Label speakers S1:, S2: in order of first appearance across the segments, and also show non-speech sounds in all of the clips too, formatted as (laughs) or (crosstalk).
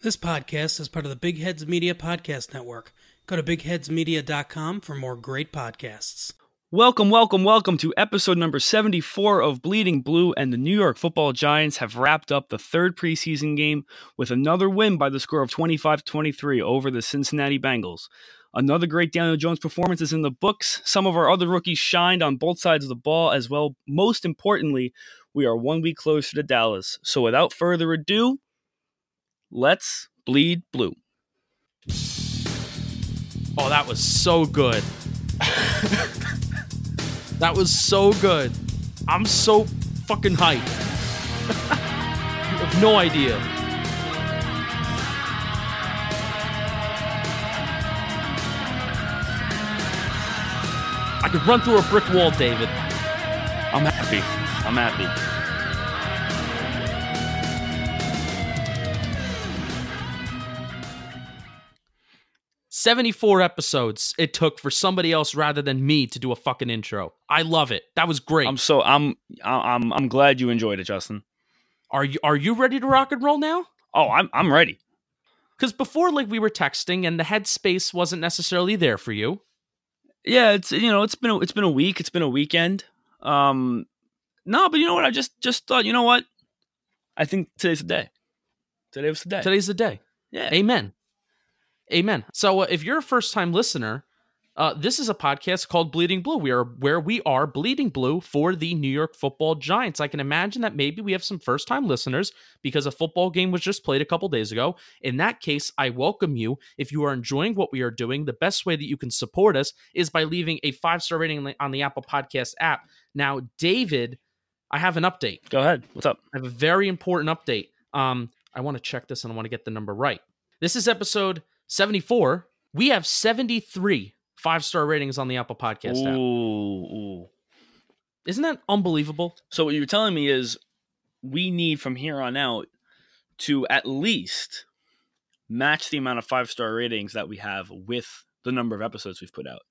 S1: This podcast is part of the Big Heads Media Podcast Network. Go to bigheadsmedia.com for more great podcasts.
S2: Welcome, welcome, welcome to episode number 74 of Bleeding Blue, and the New York football Giants have wrapped up the third preseason game with another win by the score of 25 23 over the Cincinnati Bengals. Another great Daniel Jones performance is in the books. Some of our other rookies shined on both sides of the ball as well. Most importantly, we are one week closer to Dallas. So without further ado, let's bleed blue.
S3: Oh, that was so good. (laughs) that was so good. I'm so fucking hyped. (laughs) you have no idea. I could run through a brick wall, David.
S2: I'm happy. I'm happy.
S3: 74 episodes it took for somebody else rather than me to do a fucking intro. I love it. That was great.
S2: I'm so I'm I'm I'm glad you enjoyed it, Justin.
S3: Are you are you ready to rock and roll now?
S2: Oh, I'm I'm ready.
S3: Cuz before like we were texting and the headspace wasn't necessarily there for you.
S2: Yeah, it's you know, it's been a, it's been a week, it's been a weekend. Um no, but you know what? I just just thought, you know what? I think today's the day. Today was the day.
S3: Today's the day.
S2: Yeah.
S3: Amen. Amen. So uh, if you're a first time listener, uh, this is a podcast called Bleeding Blue. We are where we are bleeding blue for the New York Football Giants. I can imagine that maybe we have some first time listeners because a football game was just played a couple days ago. In that case, I welcome you. If you are enjoying what we are doing, the best way that you can support us is by leaving a five star rating on the Apple Podcast app. Now, David, I have an update.
S2: Go ahead. What's up?
S3: I have a very important update. Um, I want to check this and I want to get the number right. This is episode 74. We have 73 five star ratings on the Apple Podcast app.
S2: Ooh, ooh.
S3: Isn't that unbelievable?
S2: So what you're telling me is we need from here on out to at least match the amount of five star ratings that we have with the number of episodes we've put out.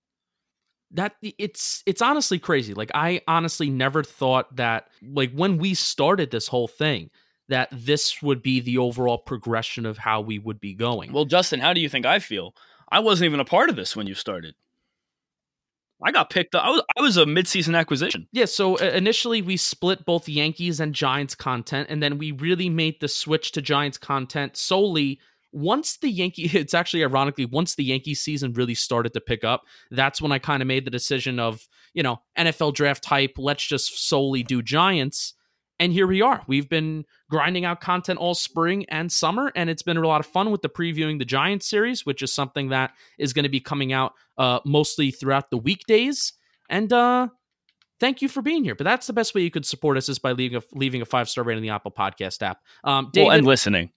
S3: That it's it's honestly crazy. Like I honestly never thought that like when we started this whole thing that this would be the overall progression of how we would be going.
S2: Well, Justin, how do you think I feel? I wasn't even a part of this when you started. I got picked up. I was I was a midseason acquisition.
S3: Yeah, so uh, initially we split both Yankees and Giants content, and then we really made the switch to Giants content solely once the Yankee. (laughs) It's actually ironically once the Yankee season really started to pick up. That's when I kind of made the decision of you know NFL draft type. Let's just solely do Giants. And here we are. We've been grinding out content all spring and summer, and it's been a lot of fun with the previewing the Giants series, which is something that is going to be coming out uh, mostly throughout the weekdays. And uh, thank you for being here. But that's the best way you could support us is by leaving a, leaving a five star rating in the Apple Podcast app. Um, David,
S2: well, and listening,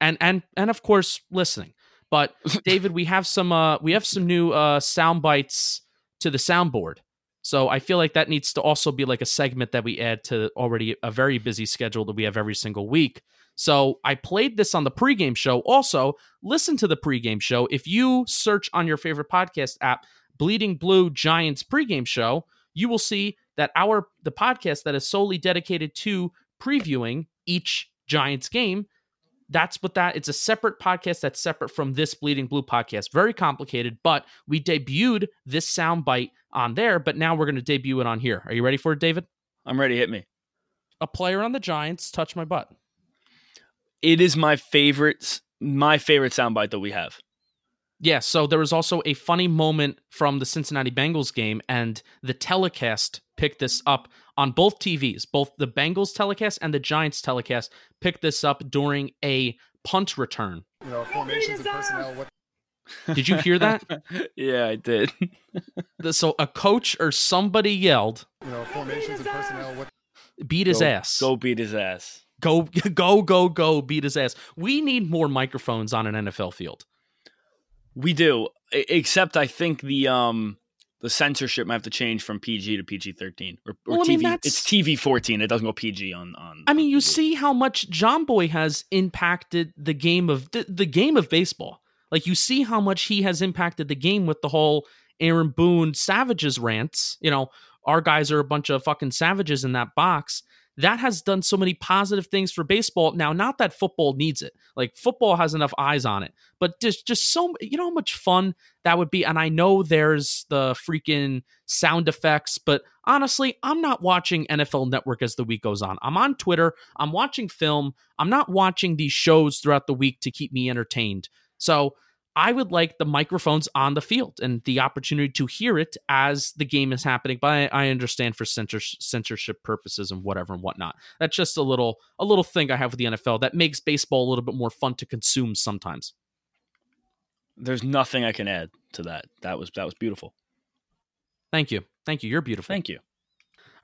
S3: and and and of course listening. But (laughs) David, we have some uh, we have some new uh, sound bites to the soundboard. So I feel like that needs to also be like a segment that we add to already a very busy schedule that we have every single week. So I played this on the pregame show. Also, listen to the pregame show. If you search on your favorite podcast app, Bleeding Blue Giants pregame show, you will see that our the podcast that is solely dedicated to previewing each Giants game that's what that it's a separate podcast that's separate from this bleeding blue podcast very complicated but we debuted this sound bite on there but now we're going to debut it on here are you ready for it david
S2: I'm ready. Hit me.
S3: a player on the giants touch my butt
S2: It is my favorite. My favorite soundbite that we have.
S3: yeah so there was also a funny moment from the cincinnati bengals game and the telecast picked this up on both tvs both the bengals telecast and the giants telecast picked this up during a punt return
S4: you know, formations and personnel. What (laughs)
S3: did you hear that (laughs)
S2: yeah, I did. (laughs)
S3: The- so a coach or somebody yelled
S4: you know, formations and personnel. What
S3: beat his
S2: Go-
S3: ass
S2: Go beat his ass.
S3: Go, go, go, go! Beat his ass. We need more microphones on an NFL field.
S2: We do, except I think the um the censorship might have to change from PG to PG thirteen or, or
S3: well,
S2: TV.
S3: I mean,
S2: it's TV fourteen. It doesn't go PG on on.
S3: I mean, you see how much John Boy has impacted the game of the, the game of baseball. Like you see how much he has impacted the game with the whole Aaron Boone savages rants. You know, our guys are a bunch of fucking savages in that box that has done so many positive things for baseball. Now, not that football needs it. Like football has enough eyes on it, but just just so you know how much fun that would be. And I know there's the freaking sound effects, but honestly, I'm not watching NFL Network as the week goes on. I'm on Twitter. I'm watching film. I'm not watching these shows throughout the week to keep me entertained. So I would like the microphones on the field and the opportunity to hear it as the game is happening. But I, I understand for censors- censorship purposes and whatever and whatnot. That's just a little a little thing I have with the NFL that makes baseball a little bit more fun to consume sometimes.
S2: There's nothing I can add to that. That was that was beautiful.
S3: Thank you, thank you. You're beautiful.
S2: Thank you.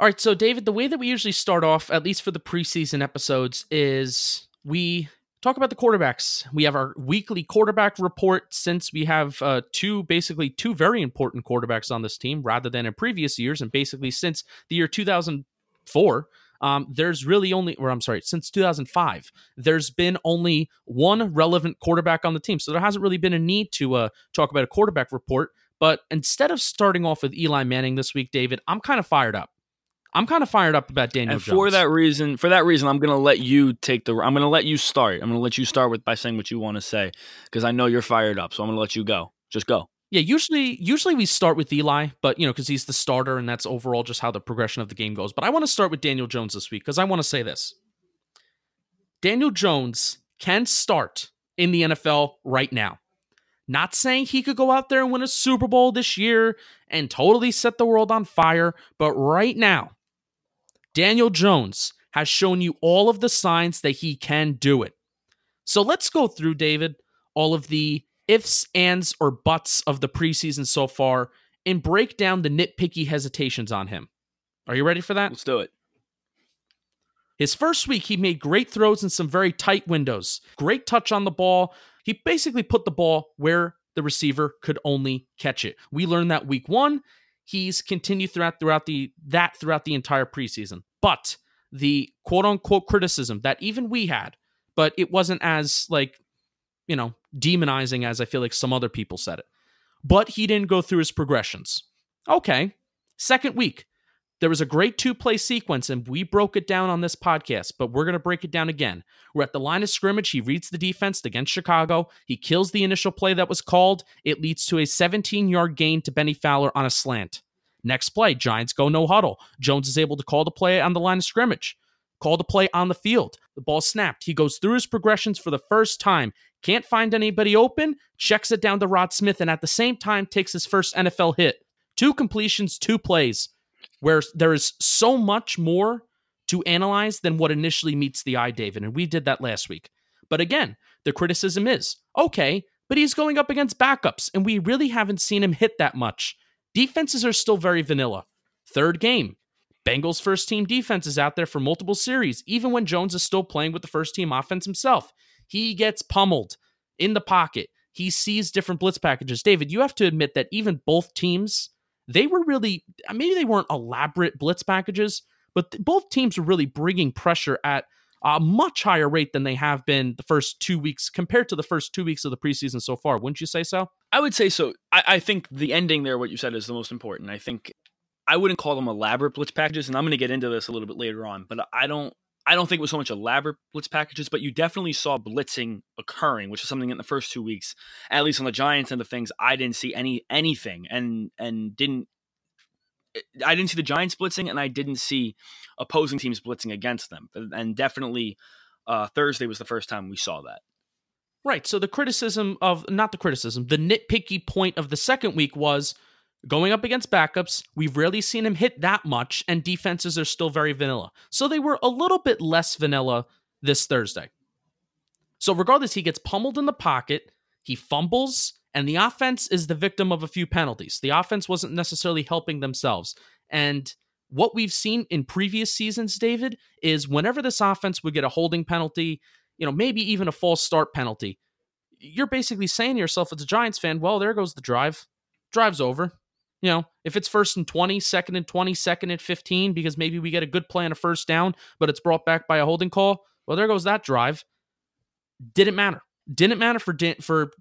S3: All right, so David, the way that we usually start off, at least for the preseason episodes, is we talk about the quarterbacks. We have our weekly quarterback report since we have uh, two, basically two very important quarterbacks on this team rather than in previous years. And basically since the year 2004, um, there's really only, or I'm sorry, since 2005, there's been only one relevant quarterback on the team. So there hasn't really been a need to uh, talk about a quarterback report. But instead of starting off with Eli Manning this week, David, I'm kind of fired up. I'm kind of fired up about Daniel
S2: and
S3: Jones.
S2: for that reason, for that reason, I'm going to let you take the. I'm going to let you start. I'm going to let you start with by saying what you want to say because I know you're fired up. So I'm going to let you go. Just go.
S3: Yeah, usually usually we start with Eli, but you know because he's the starter and that's overall just how the progression of the game goes. But I want to start with Daniel Jones this week because I want to say this: Daniel Jones can start in the NFL right now. Not saying he could go out there and win a Super Bowl this year and totally set the world on fire, but right now, Daniel Jones has shown you all of the signs that he can do it. So let's go through, David, all of the ifs, ands, or buts of the preseason so far and break down the nitpicky hesitations on him. Are you ready for that?
S2: Let's do it.
S3: His first week, he made great throws in some very tight windows, great touch on the ball. He basically put the ball where the receiver could only catch it. We learned that week one. He's continued throughout throughout the that throughout the entire preseason. But the quote unquote criticism that even we had, but it wasn't as like, you know, demonizing as I feel like some other people said it. But he didn't go through his progressions. Okay. Second week, there was a great two play sequence, and we broke it down on this podcast, but we're going to break it down again. We're at the line of scrimmage. He reads the defense against Chicago. He kills the initial play that was called. It leads to a 17 yard gain to Bennie Fowler on a slant. Next play, Giants go no huddle. Jones is able to call the play on the line of scrimmage, call the play on the field. The ball snapped. He goes through his progressions for the first time. Can't find anybody open, checks it down to Rod Smith, and at the same time takes his first NFL hit. Two completions, two plays where there is so much more to analyze than what initially meets the eye, David. And we did that last week. But again, the criticism is okay, but he's going up against backups, and we really haven't seen him hit that much. Defenses are still very vanilla. Third game, Bengals first team defense is out there for multiple series, even when Jones is still playing with the first team offense himself. He gets pummeled in the pocket. He sees different blitz packages. David, you have to admit that even both teams they were really uh, maybe they weren't elaborate blitz packages, but both teams were really bringing pressure at a much higher rate than they have been the first two weeks compared to the first two weeks of the preseason so far. Wouldn't you say so?
S2: I would say so. I, I think the ending there, what you said, is the most important. I think I wouldn't call them elaborate blitz packages, and I'm going to get into this a little bit later on. But I don't I don't think it was so much elaborate blitz packages, but you definitely saw blitzing occurring, which is something in the first two weeks, at least on the Giants end of things, I didn't see any anything, and and didn't I didn't see the Giants blitzing, and I didn't see opposing teams blitzing against them, and definitely uh, Thursday was the first time we saw that.
S3: Right. So the criticism of not the criticism, the nitpicky point of the second week was going up against backups. We've rarely seen him hit that much, and defenses are still very vanilla. So they were a little bit less vanilla this Thursday. So regardless, he gets pummeled in the pocket, he fumbles, and the offense is the victim of a few penalties. The offense wasn't necessarily helping themselves. And what we've seen in previous seasons, David, is whenever this offense would get a holding penalty, you know, maybe even a false start penalty, you're basically saying to yourself as a Giants fan, well, there goes the drive. Drive's over. You know, if it's first and 20, second and 20, second and 15, because maybe we get a good play on a first down, but it's brought back by a holding call, well, there goes that drive. Didn't matter. Didn't matter for Dan, for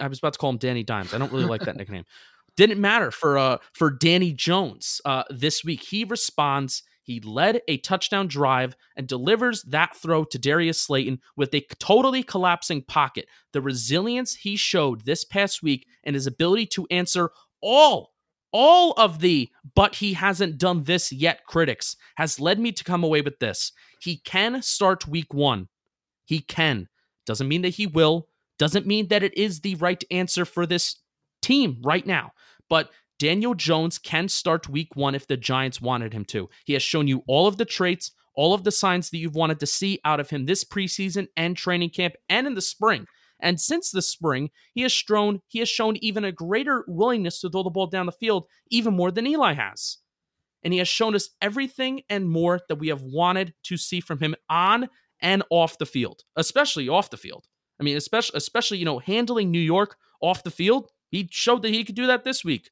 S3: I was about to call him Danny Dimes. I don't really like that (laughs) nickname. Didn't matter for uh for Danny Jones uh this week. He responds. He led a touchdown drive and delivers that throw to Darius Slayton with a totally collapsing pocket. The resilience he showed this past week and his ability to answer all all of the but he hasn't done this yet critics has led me to come away with this. He can start week 1. He can. Doesn't mean that he will. Doesn't mean that it is the right answer for this team right now. But Daniel Jones can start week one if the Giants wanted him to. He has shown you all of the traits, all of the signs that you've wanted to see out of him this preseason and training camp and in the spring. And since the spring, he has shown he has shown even a greater willingness to throw the ball down the field, even more than Eli has. And he has shown us everything and more that we have wanted to see from him on and off the field, especially off the field. I mean, especially especially you know handling New York off the field. He showed that he could do that this week.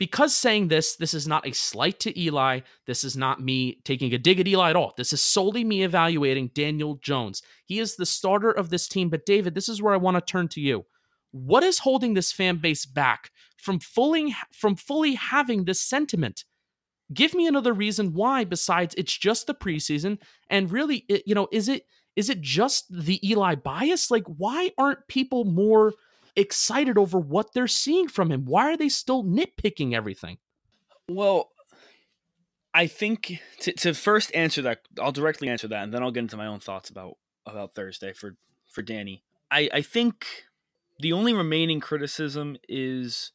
S3: Because saying this, this is not a slight to Eli. This is not me taking a dig at Eli at all. This is solely me evaluating Daniel Jones. He is the starter of this team. But David, this is where I want to turn to you. What is holding this fan base back from fully from fully having this sentiment? Give me another reason why besides it's just the preseason and really it, you know, is it is it just the Eli bias? Like, why aren't people more excited over what they're seeing from him? Why are they still nitpicking everything?
S2: Well, I think to, to first answer that, I'll directly answer that, and then I'll get into my own thoughts about about Thursday for for Danny. I, I think the only remaining criticism is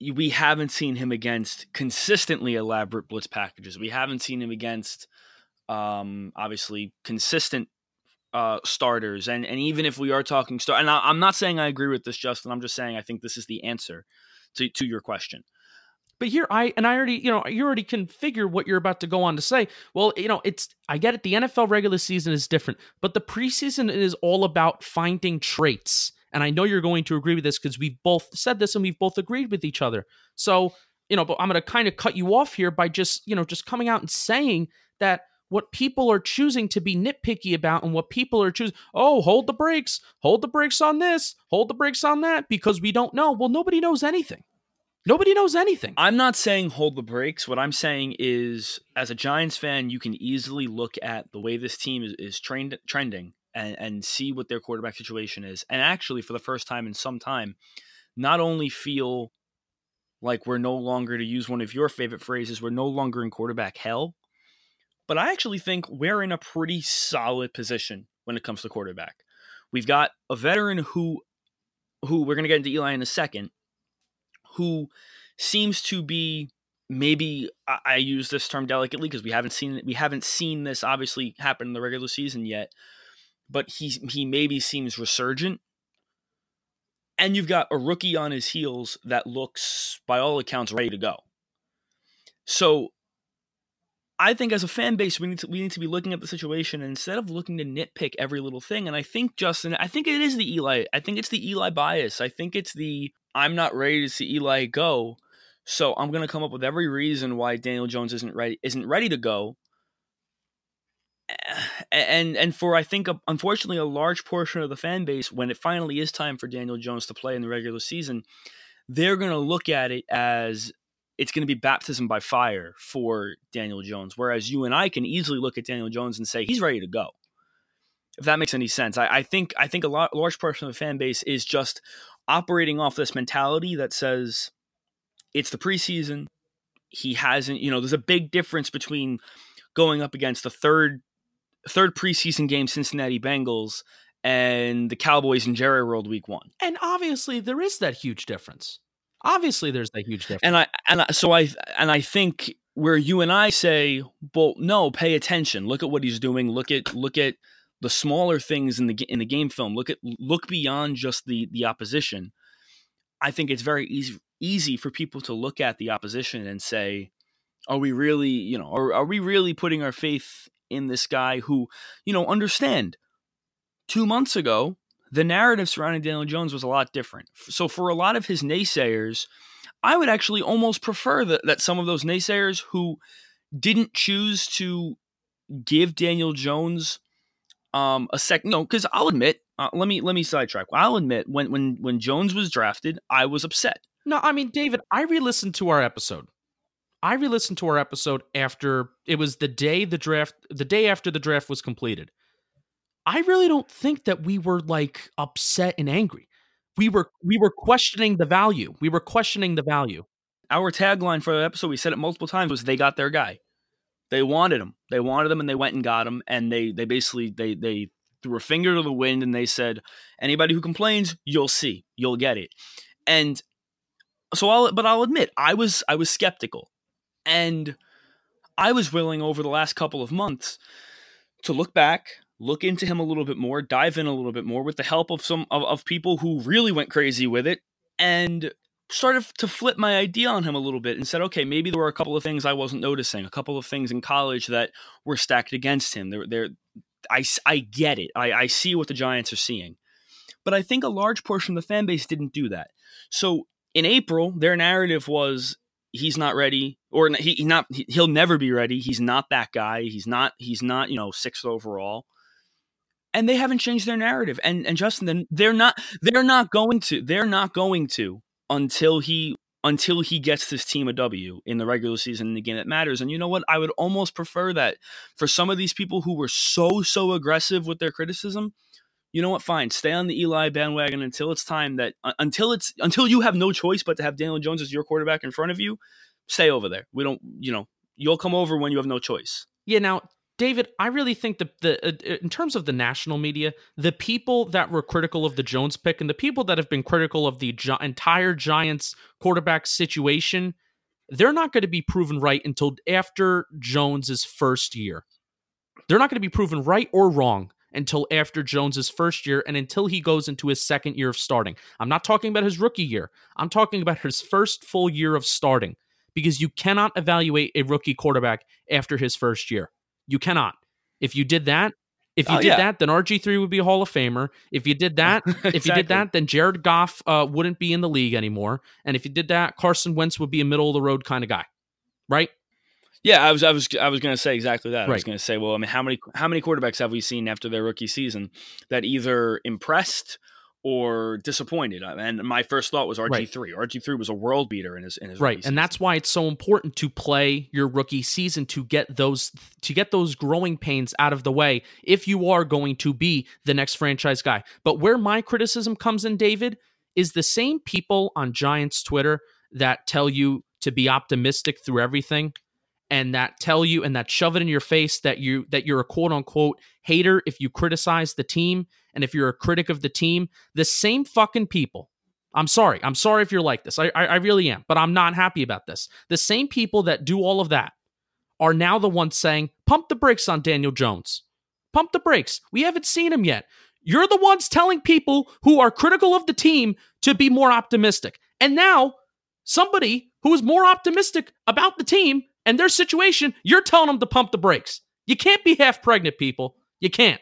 S2: we haven't seen him against consistently elaborate blitz packages. We haven't seen him against um, obviously consistent uh, starters, and and even if we are talking start, and I, am not saying I agree with this, Justin. I'm just saying I think this is the answer to to your question.
S3: But here I and I already, you know, you already can figure what you're about to go on to say. Well, you know, it's I get it. The NFL regular season is different, but the preseason is all about finding traits. And I know you're going to agree with this because we've both said this and we've both agreed with each other. So, you know, but I'm going to kind of cut you off here by just, you know, just coming out and saying that what people are choosing to be nitpicky about and what people are choosing oh hold the brakes hold the brakes on this hold the brakes on that because we don't know. Well nobody knows anything. Nobody knows anything.
S2: I'm not saying hold the brakes. What i'm saying is as a giants fan you can easily look at the way this team is, is trained trending and, and see what their quarterback situation is. And actually for the first time in some time not only feel like we're no longer to use one of your favorite phrases we're no longer in quarterback hell but I actually think we're in a pretty solid position when it comes to quarterback. We've got a veteran who who we're going to get into Eli in a second, who seems to be maybe I, I use this term delicately because we haven't seen we haven't seen this obviously happen in the regular season yet, but he he maybe seems resurgent. And you've got a rookie on his heels that looks, by all accounts, ready to go. So I think as a fan base, we need to we need to be looking at the situation instead of looking to nitpick every little thing. And I think Justin, I think it is the Eli. I think it's the Eli bias. I think it's the I'm not ready to see Eli go, so I'm gonna come up with every reason why Daniel Jones isn't ready isn't ready to go. And and for I think unfortunately a large portion of the fan base, when it finally is time for Daniel Jones to play in the regular season, they're gonna look at it as it's going to be baptism by fire for Daniel Jones. Whereas you and I can easily look at Daniel Jones and say he's ready to go. If that makes any sense, I, I think I think a lot, large portion of the fan base is just operating off this mentality that says it's the preseason. He hasn't, you know, there's a big difference between going up against the third third preseason game Cincinnati Bengals and the Cowboys in Jerry World Week One.
S3: And obviously, there is that huge difference. Obviously, there's that huge difference.
S2: And I and I, so I and I think where you and I say, well, no, pay attention. Look at what he's doing. Look at look at the smaller things in the in the game film. Look at look beyond just the the opposition. I think it's very easy easy for people to look at the opposition and say, Are we really, you know, are, are we really putting our faith in this guy who, you know, understand two months ago, the narrative surrounding Daniel Jones was a lot different. So for a lot of his naysayers, I would actually almost prefer that, that some of those naysayers who didn't choose to give Daniel Jones um, a second, no, because I'll admit, uh, let me let me sidetrack. I'll admit when when when Jones was drafted, I was upset.
S3: No, I mean, David, I re-listened to our episode. I re-listened to our episode after it was the day the draft, the day after the draft was completed. I really don't think that we were like upset and angry. We were we were questioning the value. We were questioning the value.
S2: Our tagline for the episode, we said it multiple times, was "They got their guy." They wanted him. They wanted him, and they went and got him. And they they basically they they threw a finger to the wind and they said, "Anybody who complains, you'll see, you'll get it." And so I'll but I'll admit I was I was skeptical, and I was willing over the last couple of months to look back, look into him a little bit more, dive in a little bit more with the help of some of, of people who really went crazy with it, and started to flip my idea on him a little bit and said, okay, maybe there were a couple of things I wasn't noticing, a couple of things in college that were stacked against him. There, there, I, I get it. I, I see what the Giants are seeing, but I think a large portion of the fan base didn't do that. So in April, their narrative was he's not ready, or he, he not he'll never be ready. He's not that guy. He's not he's not you know sixth overall and they haven't changed their narrative. And and Justin, they're not they're not going to they're not going to until he until he gets this team a W in the regular season in the game that matters. And you know what? I would almost prefer that for some of these people who were so so aggressive with their criticism. You know what? Fine, stay on the Eli bandwagon until it's time that uh, until it's until you have no choice but to have Daniel Jones as your quarterback in front of you. Stay over there. We don't. You know, you'll come over when you have no choice.
S3: Yeah. Now David, I really think that the uh, in terms of the national media, the people that were critical of the Jones pick and the people that have been critical of the gi- entire Giants quarterback situation, they're not going to be proven right until after Jones's first year. They're not going to be proven right or wrong until after Jones's first year and until he goes into his second year of starting. I'm not talking about his rookie year. I'm talking about his first full year of starting because you cannot evaluate a rookie quarterback after his first year. You cannot. If you did that, if you oh, did yeah. that, then RG3 would be a Hall of Famer. If you did that, exactly. (laughs) if you did that, then Jared Goff uh, wouldn't be in the league anymore. And if you did that, Carson Wentz would be a middle of the road kind of guy, right?
S2: Yeah, I was, I was, I was going to say exactly that. Right. I was going to say, well, I mean, how many, how many quarterbacks have we seen after their rookie season that either impressed or disappointed. Uh, and my first thought was RG three. Right. RG three was a world beater in his in his
S3: right, and that's why it's so important to play your rookie season to get those to get those growing pains out of the way if you are going to be the next franchise guy. But where my criticism comes in, David, is the same people on Giants Twitter that tell you to be optimistic through everything and that tell you and that shove it in your face that you that you're a quote unquote hater if you criticize the team and if you're a critic of the team, the same fucking people. I'm sorry. I'm sorry if you're like this. I, I, I really am, but I'm not happy about this. The same people that do all of that are now the ones saying, pump the brakes on Daniel Jones. Pump the brakes. We haven't seen him yet. You're the ones telling people who are critical of the team to be more optimistic. And now, somebody who is more optimistic about the team and their situation, you're telling them to pump the brakes. You can't be half pregnant, people. You can't.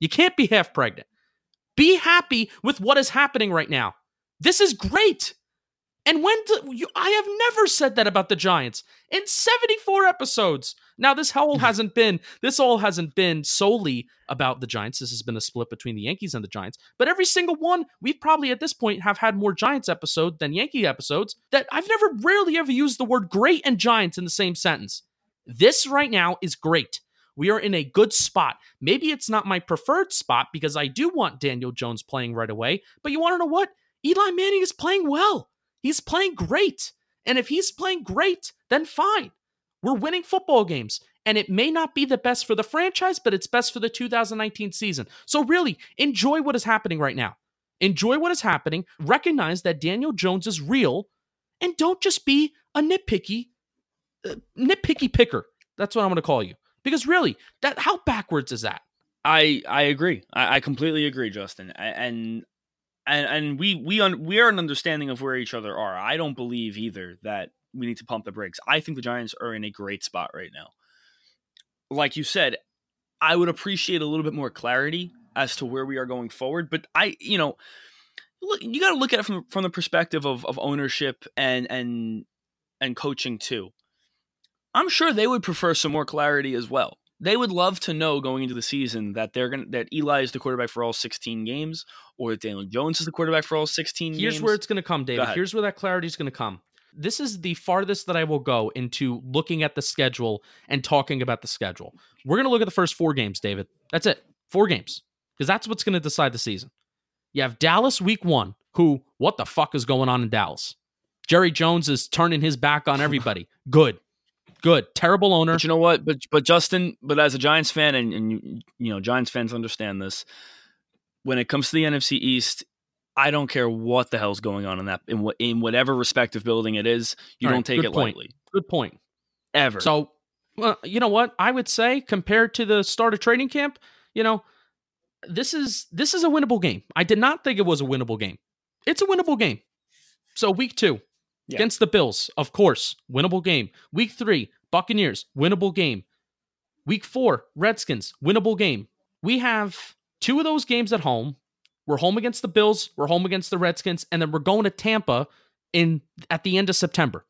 S3: You can't be half pregnant. Be happy with what is happening right now. This is great. And when do, you, I have never said that about the Giants in 74 episodes. Now this all mm. hasn't been this all hasn't been solely about the Giants. This has been a split between the Yankees and the Giants. But every single one, we've probably at this point have had more Giants episode than Yankee episodes. That I've never rarely ever used the word great and Giants in the same sentence. This right now is great. We are in a good spot. Maybe it's not my preferred spot because I do want Daniel Jones playing right away. But you want to know what? Eli Manning is playing well. He's playing great. And if he's playing great, then fine. We're winning football games. And it may not be the best for the franchise, but it's best for the 2019 season. So, really, enjoy what is happening right now. Enjoy what is happening. Recognize that Daniel Jones is real. And don't just be a nitpicky, uh, nitpicky picker. That's what I'm going to call you. Because really, that how backwards is that?
S2: I I agree. I, I completely agree, Justin. And and and we we un, we are an understanding of where each other are. I don't believe either that we need to pump the brakes. I think the Giants are in a great spot right now. Like you said, I would appreciate a little bit more clarity as to where we are going forward. But I, you know, look, you got to look at it from from the perspective of of ownership and and and coaching too. I'm sure they would prefer some more clarity as well. They would love to know going into the season that they're gonna that Eli is the quarterback for all 16 games, or that Daniel Jones is the quarterback for all 16
S3: Here's
S2: games.
S3: where it's going to come, David. Here's where that clarity is going to come. This is the farthest that I will go into looking at the schedule and talking about the schedule. We're going to look at the first four games, David. That's it. Four games. Because that's what's going to decide the season. You have Dallas week one, who, what the fuck is going on in Dallas? Jerry Jones is turning his back on everybody. (laughs) Good. Good. Terrible owner.
S2: But you know what? But but Justin, but as a Giants fan, and, and you you know Giants fans understand this. When it comes to the NFC East, I don't care what the hell's going on in that in what in whatever respective building it is. You
S3: All right,
S2: don't take it
S3: point.
S2: lightly
S3: Good point.
S2: ever.
S3: So, well, you know what? I would say compared to the start of training camp, you know, this is this is a winnable game. I did not think it was a winnable game. It's a winnable game. So week 2
S2: Yeah.
S3: against the Bills, of course, winnable game. Week 3, Buccaneers, winnable game. Week 4, Redskins, winnable game. We have two of those games at home. We're home against the Bills, we're home against the Redskins, and then we're going to Tampa in at the end of September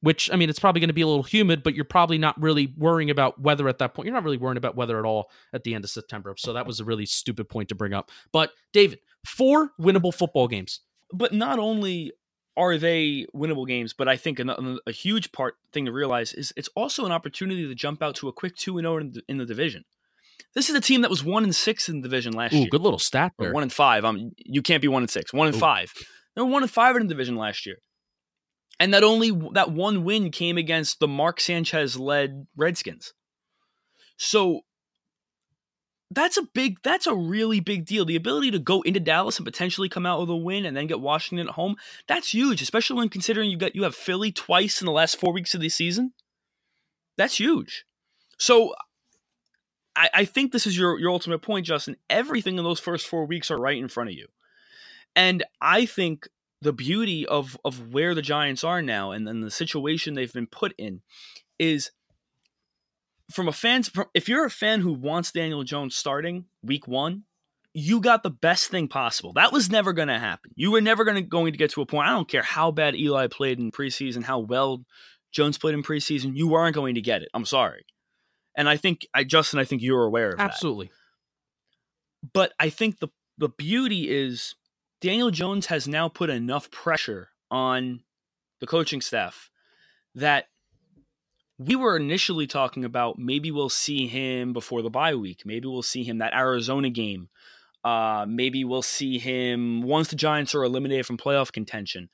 S3: which I mean, it's probably going to be a little humid, but you're probably not really worrying about weather at that point. You're not really worrying about weather at all at the end of September. So that was a really stupid point to bring up. But David, four winnable football games.
S2: but not only are they winnable games, but I think a, a huge part thing to realize is it's also an opportunity to jump out to a quick two and zero in the- in the division. This is a team that was one and six in the division last
S3: Ooh,
S2: year.
S3: good little stat
S2: or
S3: there.
S2: one and five. Um, you can't be one and six. One and
S3: Ooh.
S2: five. They were one and five in the division last year, and that only that one win came against the Mark Sanchez led Redskins. So that's a big. That's a really big deal. The ability to go into Dallas and potentially come out with a win, and then get Washington at home. That's huge, especially when considering you got you have Philly twice in the last four weeks of the season. That's huge. So I, I think this is your your ultimate point, Justin. Everything in those first four weeks are right in front of you, and I think the beauty of of where the Giants are now and then the situation they've been put in is from a fan's from, if you're a fan who wants Daniel Jones starting week one, you got the best thing possible. That was never going to happen. You were never going to going to get to a point. I don't care how bad Eli played in preseason, how well Jones played in preseason. You weren't going to get it. I'm sorry. And I think I Justin, I think you're aware of that.
S3: Absolutely.
S2: But I think the the beauty is Daniel Jones has now put enough pressure on the coaching staff that we were initially talking about maybe we'll see him before the bye week. Maybe we'll see him that Arizona game. Uh, maybe we'll see him once the Giants are eliminated from playoff contention.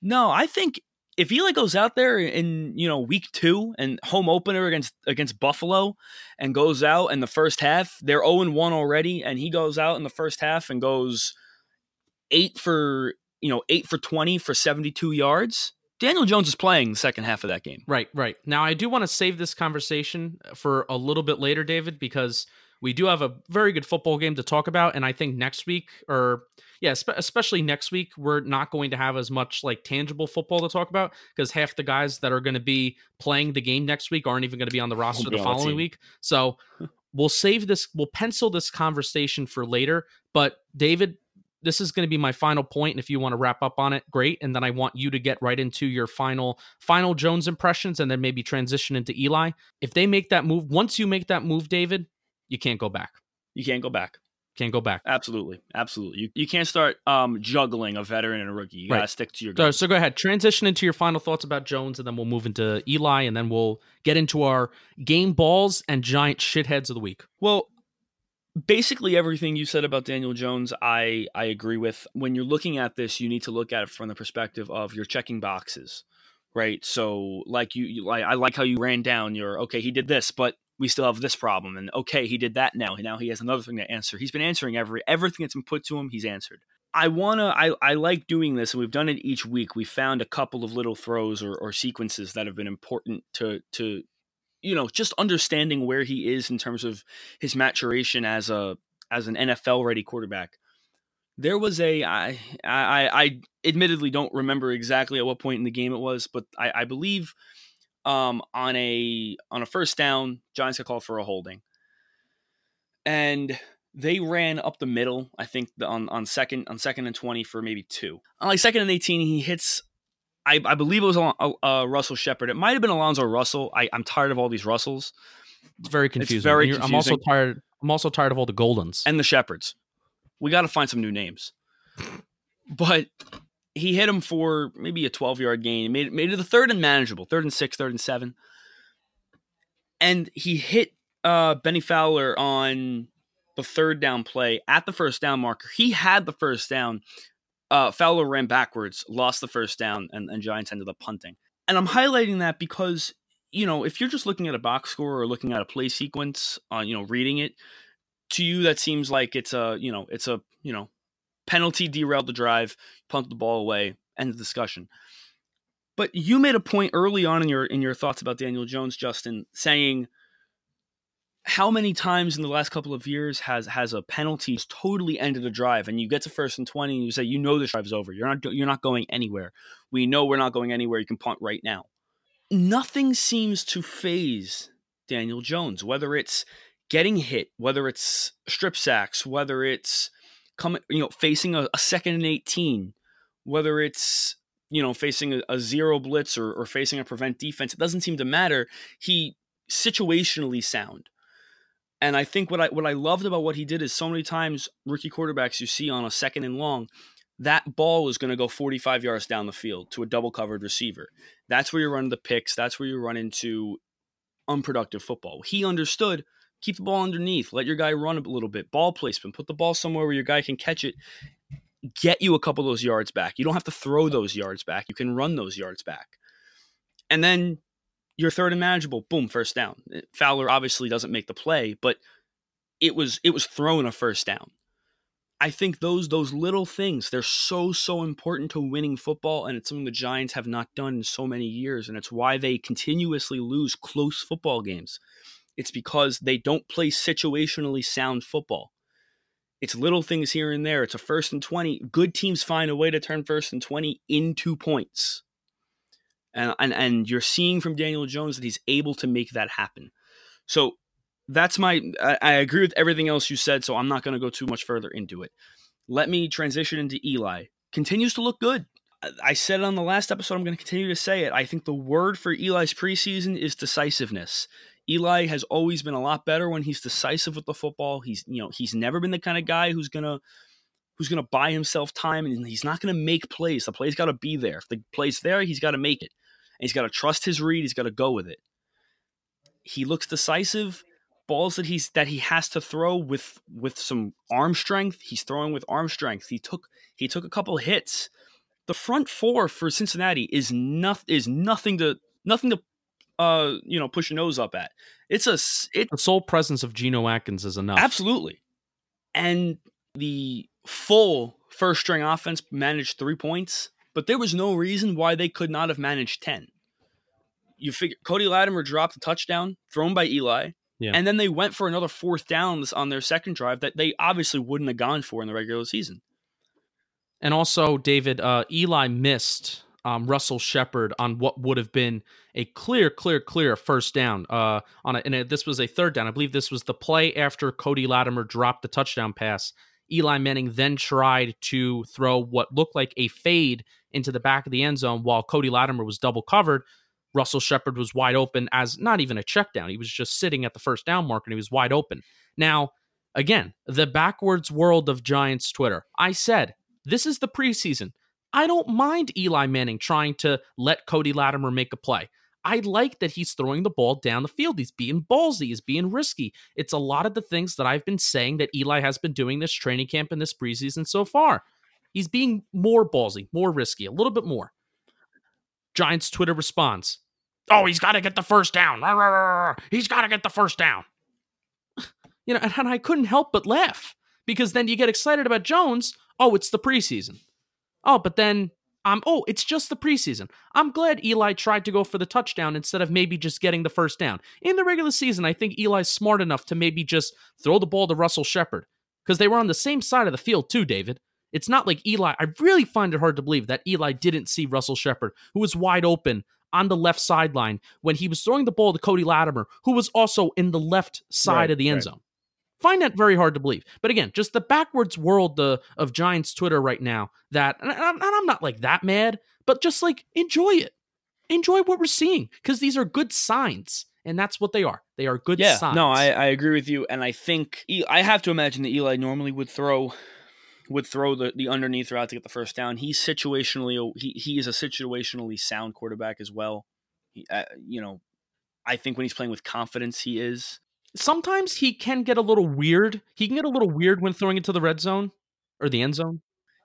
S2: No, I think if Eli goes out there in you know week two and home opener against against Buffalo and goes out in the first half, they're 0 1 already, and he goes out in the first half and goes eight for you know eight for 20 for 72 yards. Daniel Jones is playing the second half of that game.
S3: Right, right. Now, I do want to save this conversation uh, for a little bit later, David, because we do have a very good football game to talk about. And I think next week, or yeah, spe- especially next week, we're not going to have as much like tangible football to talk about because half the guys that are going to be playing the game next week aren't even going to be on the roster the following week. So (laughs) we'll save this, we'll pencil this conversation for later. But David, this is going to be my final point and if you want to wrap up on it great and then i want you to get right into your final final jones impressions and then maybe transition into eli if they make that move once you make that move david you can't go back
S2: You can't go back.
S3: can't go back
S2: Absolutely, absolutely. You, you can't start um, juggling a veteran and a rookie. You
S3: Right.
S2: gotta stick to your.
S3: so, so go ahead transition into your final thoughts about jones and then we'll move into eli and then we'll get into our game balls and giant shitheads of the week
S2: Well, basically everything you said about Daniel Jones, I I agree with. When you're looking at this, you need to look at it from the perspective of you're checking boxes, right? So, like you, you like I like how you ran down your okay, he did this, but we still have this problem, and okay, he did that now. Now he has another thing to answer. He's been answering every everything that's been put to him. He's answered. I wanna I, I like doing this and we've done it each week. We found a couple of little throws or, or sequences that have been important to to you know, just understanding where he is in terms of his maturation as a as an NFL ready quarterback. there was a I I I admittedly don't remember exactly at what point in the game it was, but I, I believe um on a on a first down, Giants got called for a holding. And they ran up the middle, I think on, on second on second and twenty for maybe two. On like second and eighteen, he hits I, I believe it was uh, uh, Russell Shepard. It might have been Alonzo Russell. I, I'm tired of all these Russells.
S3: It's very confusing.
S2: It's very
S3: I'm also tired. I'm also tired of all the Goldens
S2: and the Shepards. We got to find some new names. (laughs) But he hit him for maybe a 12 yard gain. Made made it the third and manageable, third and six, third and seven. And he hit uh, Bennie Fowler on the third down play at the first down marker. He had the first down. Uh, Fowler ran backwards, lost the first down, and, and Giants ended up punting. And I'm highlighting that because you know, if you're just looking at a box score or looking at a play sequence, uh, you know, reading it, to you that seems like it's a, you know, it's a, you know, penalty derailed the drive, punt the ball away, end the discussion. But you made a point early on in your in your thoughts about Daniel Jones, Justin, saying how many times in the last couple of years has has a penalty totally ended a drive and you get to first and 20 and you say you know this drive's over you're not you're not going anywhere we know we're not going anywhere you can punt right now nothing seems to faze Daniel Jones, whether it's getting hit, whether it's strip sacks, whether it's coming, you know, facing a, a second and 18, whether it's, you know, facing a, a zero blitz or, or facing a prevent defense. It doesn't seem to matter. He situationally sound. And I think what I what I loved about what he did is so many times rookie quarterbacks you see on a second and long, that ball was going to go 45 yards down the field to a double covered receiver. That's where you run the picks. That's where you run into unproductive football. He understood keep the ball underneath, let your guy run a little bit, ball placement, put the ball somewhere where your guy can catch it, get you a couple of those yards back. You don't have to throw those yards back. You can run those yards back. And then you're third and manageable, boom, first down. Eh, Fowler obviously doesn't make the play, but it was it was thrown a first down. I think those those little things they're so so important to winning football, and it's something the Giants have not done in so many years, and it's why they continuously lose close football games. It's because they don't play situationally sound football. It's little things here and there. It's a first and 20. Good teams find a way to turn first and 20 into points. And, and, and you're seeing from Daniel Jones that he's able to make that happen. So that's my I, I agree with everything else you said, so I'm not going to go too much further into it. Let me transition into Eli. Continues to look good. I said it on the last episode. I'm going to continue to say it. I think the word for Eli's preseason is decisiveness. Eli has always been a lot better when he's decisive with the football. He's you know he's never been the kind of guy who's gonna who's gonna buy himself time and he's not gonna make plays. The play's got to be there. If the play's there, he's got to make it. He's got to trust his read. He's got to go with it. He looks decisive balls that he's that he has to throw with with some arm strength. He's throwing with arm strength. He took he took a couple hits. The front four for Cincinnati is not is nothing to nothing to uh you know push your nose up at. It's a it,
S3: the sole presence of Geno Atkins is enough.
S2: Absolutely, and the full first string offense managed three points, but there was no reason why they could not have managed ten. You figure Cody Latimer dropped a touchdown thrown by Eli. Yeah. And then they went for another fourth downs on their second drive that they obviously wouldn't have gone for in the regular season.
S3: And also, David, uh, Eli missed um, Russell Shepard on what would have been a clear, clear, clear first down. Uh, on a, and a, this was a third down. I believe this was the play after Cody Latimer dropped the touchdown pass. Eli Manning then tried to throw what looked like a fade into the back of the end zone while Cody Latimer was double covered. Russell Shepard was wide open as not even a check down. He was just sitting at the first down mark and he was wide open. Now, again, the backwards world of Giants Twitter. I said, this is the preseason. I don't mind Eli Manning trying to let Cody Latimer make a play. I like that he's throwing the ball down the field. He's being ballsy, he's being risky. It's a lot of the things that I've been saying that Eli has been doing this training camp and this preseason so far. He's being more ballsy, more risky, a little bit more. Giants Twitter responds Oh, he's got to get the first down. He's got to get the first down. You know, and I couldn't help but laugh because then you get excited about Jones. Oh, it's the preseason. Oh, but then um, oh, it's just the preseason. I'm glad Eli tried to go for the touchdown instead of maybe just getting the first down. In the regular season, I think Eli's smart enough to maybe just throw the ball to Russell Shepard because they were on the same side of the field too, David. It's not like Eli. I really find it hard to believe that Eli didn't see Russell Shepard, who was wide open on the left sideline when he was throwing the ball to Cody Latimer, who was also in the left side
S2: Right,
S3: of the end
S2: right.
S3: zone. Find that very hard to believe. But again, just the backwards world the, of Giants Twitter right now that, and I'm, and I'm not like that mad, but just like enjoy it. Enjoy what we're seeing because these are good signs. And that's what they are. They are good
S2: yeah,
S3: signs.
S2: no, I, I agree with you, and I think I have to imagine that Eli normally would throw would throw the, the underneath route to get the first down. He's situationally he he is a situationally sound quarterback as well. He, uh, you know, I think when he's playing with confidence, he is.
S3: Sometimes he can get a little weird. He can get a little weird when throwing into the red zone or the end zone.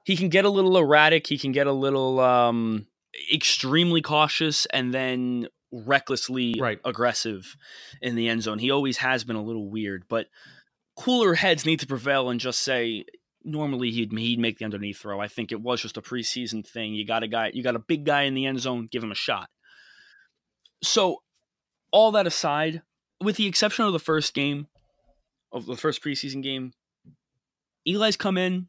S2: He can get a little erratic. He can get a little um, extremely cautious, and then recklessly
S3: Right.
S2: aggressive in the end zone. He always has been a little weird, but cooler heads need to prevail and just say normally he'd he'd make the underneath throw. I think it was just a preseason thing. You got a guy, you got a big guy in the end zone, give him a shot. So, all that aside, with the exception of the first game, of the first preseason game, Eli's come in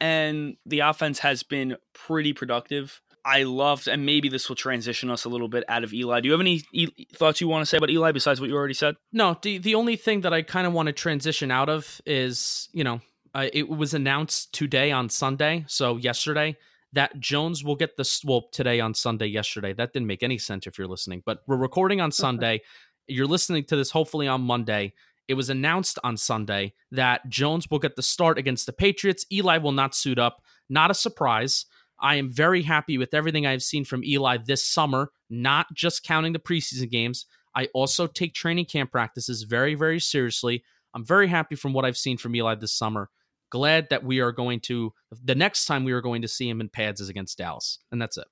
S2: and the offense has been pretty productive. I loved, and maybe this will transition us a little bit out of Eli. Do you have any e- thoughts you want to say about Eli besides what you already said?
S3: No, the the only thing that I kind of want to transition out of is, you know, uh, it was announced today on Sunday, so yesterday, that Jones will get the well today on Sunday. Yesterday, that didn't make any sense if you're listening, but we're recording on Sunday. you're listening to this hopefully on Monday. It was announced on Sunday that Jones will get the start against the Patriots. Eli will not suit up. Not a surprise. I am very happy with everything I've seen from Eli this summer, not just counting the preseason games. I also take training camp practices very, very seriously. I'm very happy from what I've seen from Eli this summer. Glad that we are going to, the next time we are going to see him in pads is against Dallas. And that's it.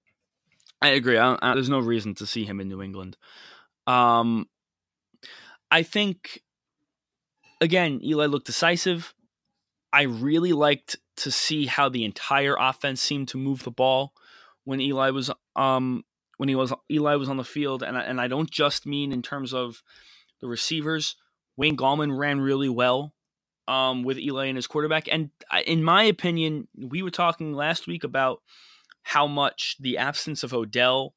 S2: I agree. I, I, there's no reason to see him in New England. Um, I think again, Eli looked decisive. I really liked to see how the entire offense seemed to move the ball when Eli was um when he was Eli was on the field, and I, and I don't just mean in terms of the receivers. Wayne Gallman ran really well um, with Eli and his quarterback, and in my opinion, we were talking last week about how much the absence of Odell,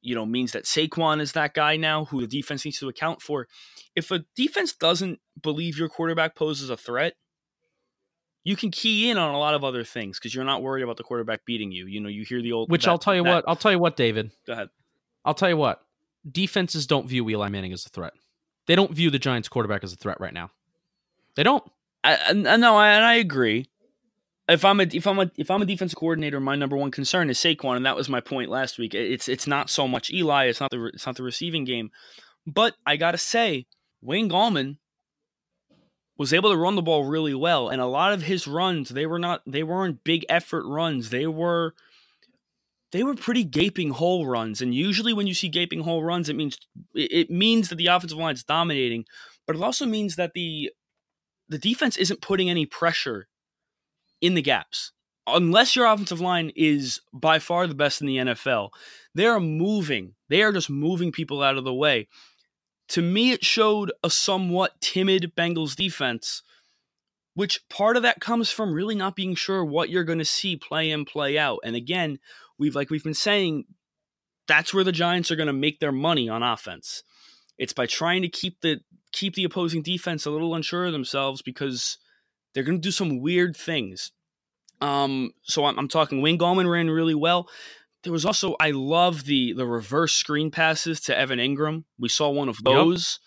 S2: you know, means that Saquon is that guy now who the defense needs to account for. If a defense doesn't believe your quarterback poses a threat, you can key in on a lot of other things because you're not worried about the quarterback beating you. You know, you hear the old
S3: Which
S2: that-
S3: I'll tell you
S2: that-
S3: what, I'll tell you what, David.
S2: Go ahead.
S3: I'll tell you what. Defenses don't view Eli Manning as a threat. They don't view the Giants quarterback as a threat right now. They don't.
S2: I, I no, I, and I agree. If I'm a if I'm a if I'm a defensive coordinator, my number one concern is Saquon, and that was my point last week. It's it's not so much Eli, it's not the it's not the receiving game, but I gotta say, Wayne Gallman was able to run the ball really well, and a lot of his runs they were not they weren't big effort runs. They were they were pretty gaping hole runs, and usually when you see gaping hole runs, it means it it means that the offensive line is dominating, but it also means that the the defense isn't putting any pressure in the gaps. Unless your offensive line is by far the best in the NFL, they are moving. They are just moving people out of the way. To me, it showed a somewhat timid Bengals defense, which part of that comes from really not being sure what you're going to see play in, play out. And again, we've like we've been saying, that's where the Giants are going to make their money on offense. It's by trying to keep the keep the opposing defense a little unsure of themselves because they're going to do some weird things. Um, so I'm, I'm talking Wayne Gallman ran really well. There was also I love the the reverse screen passes to Evan Engram. We saw one of those.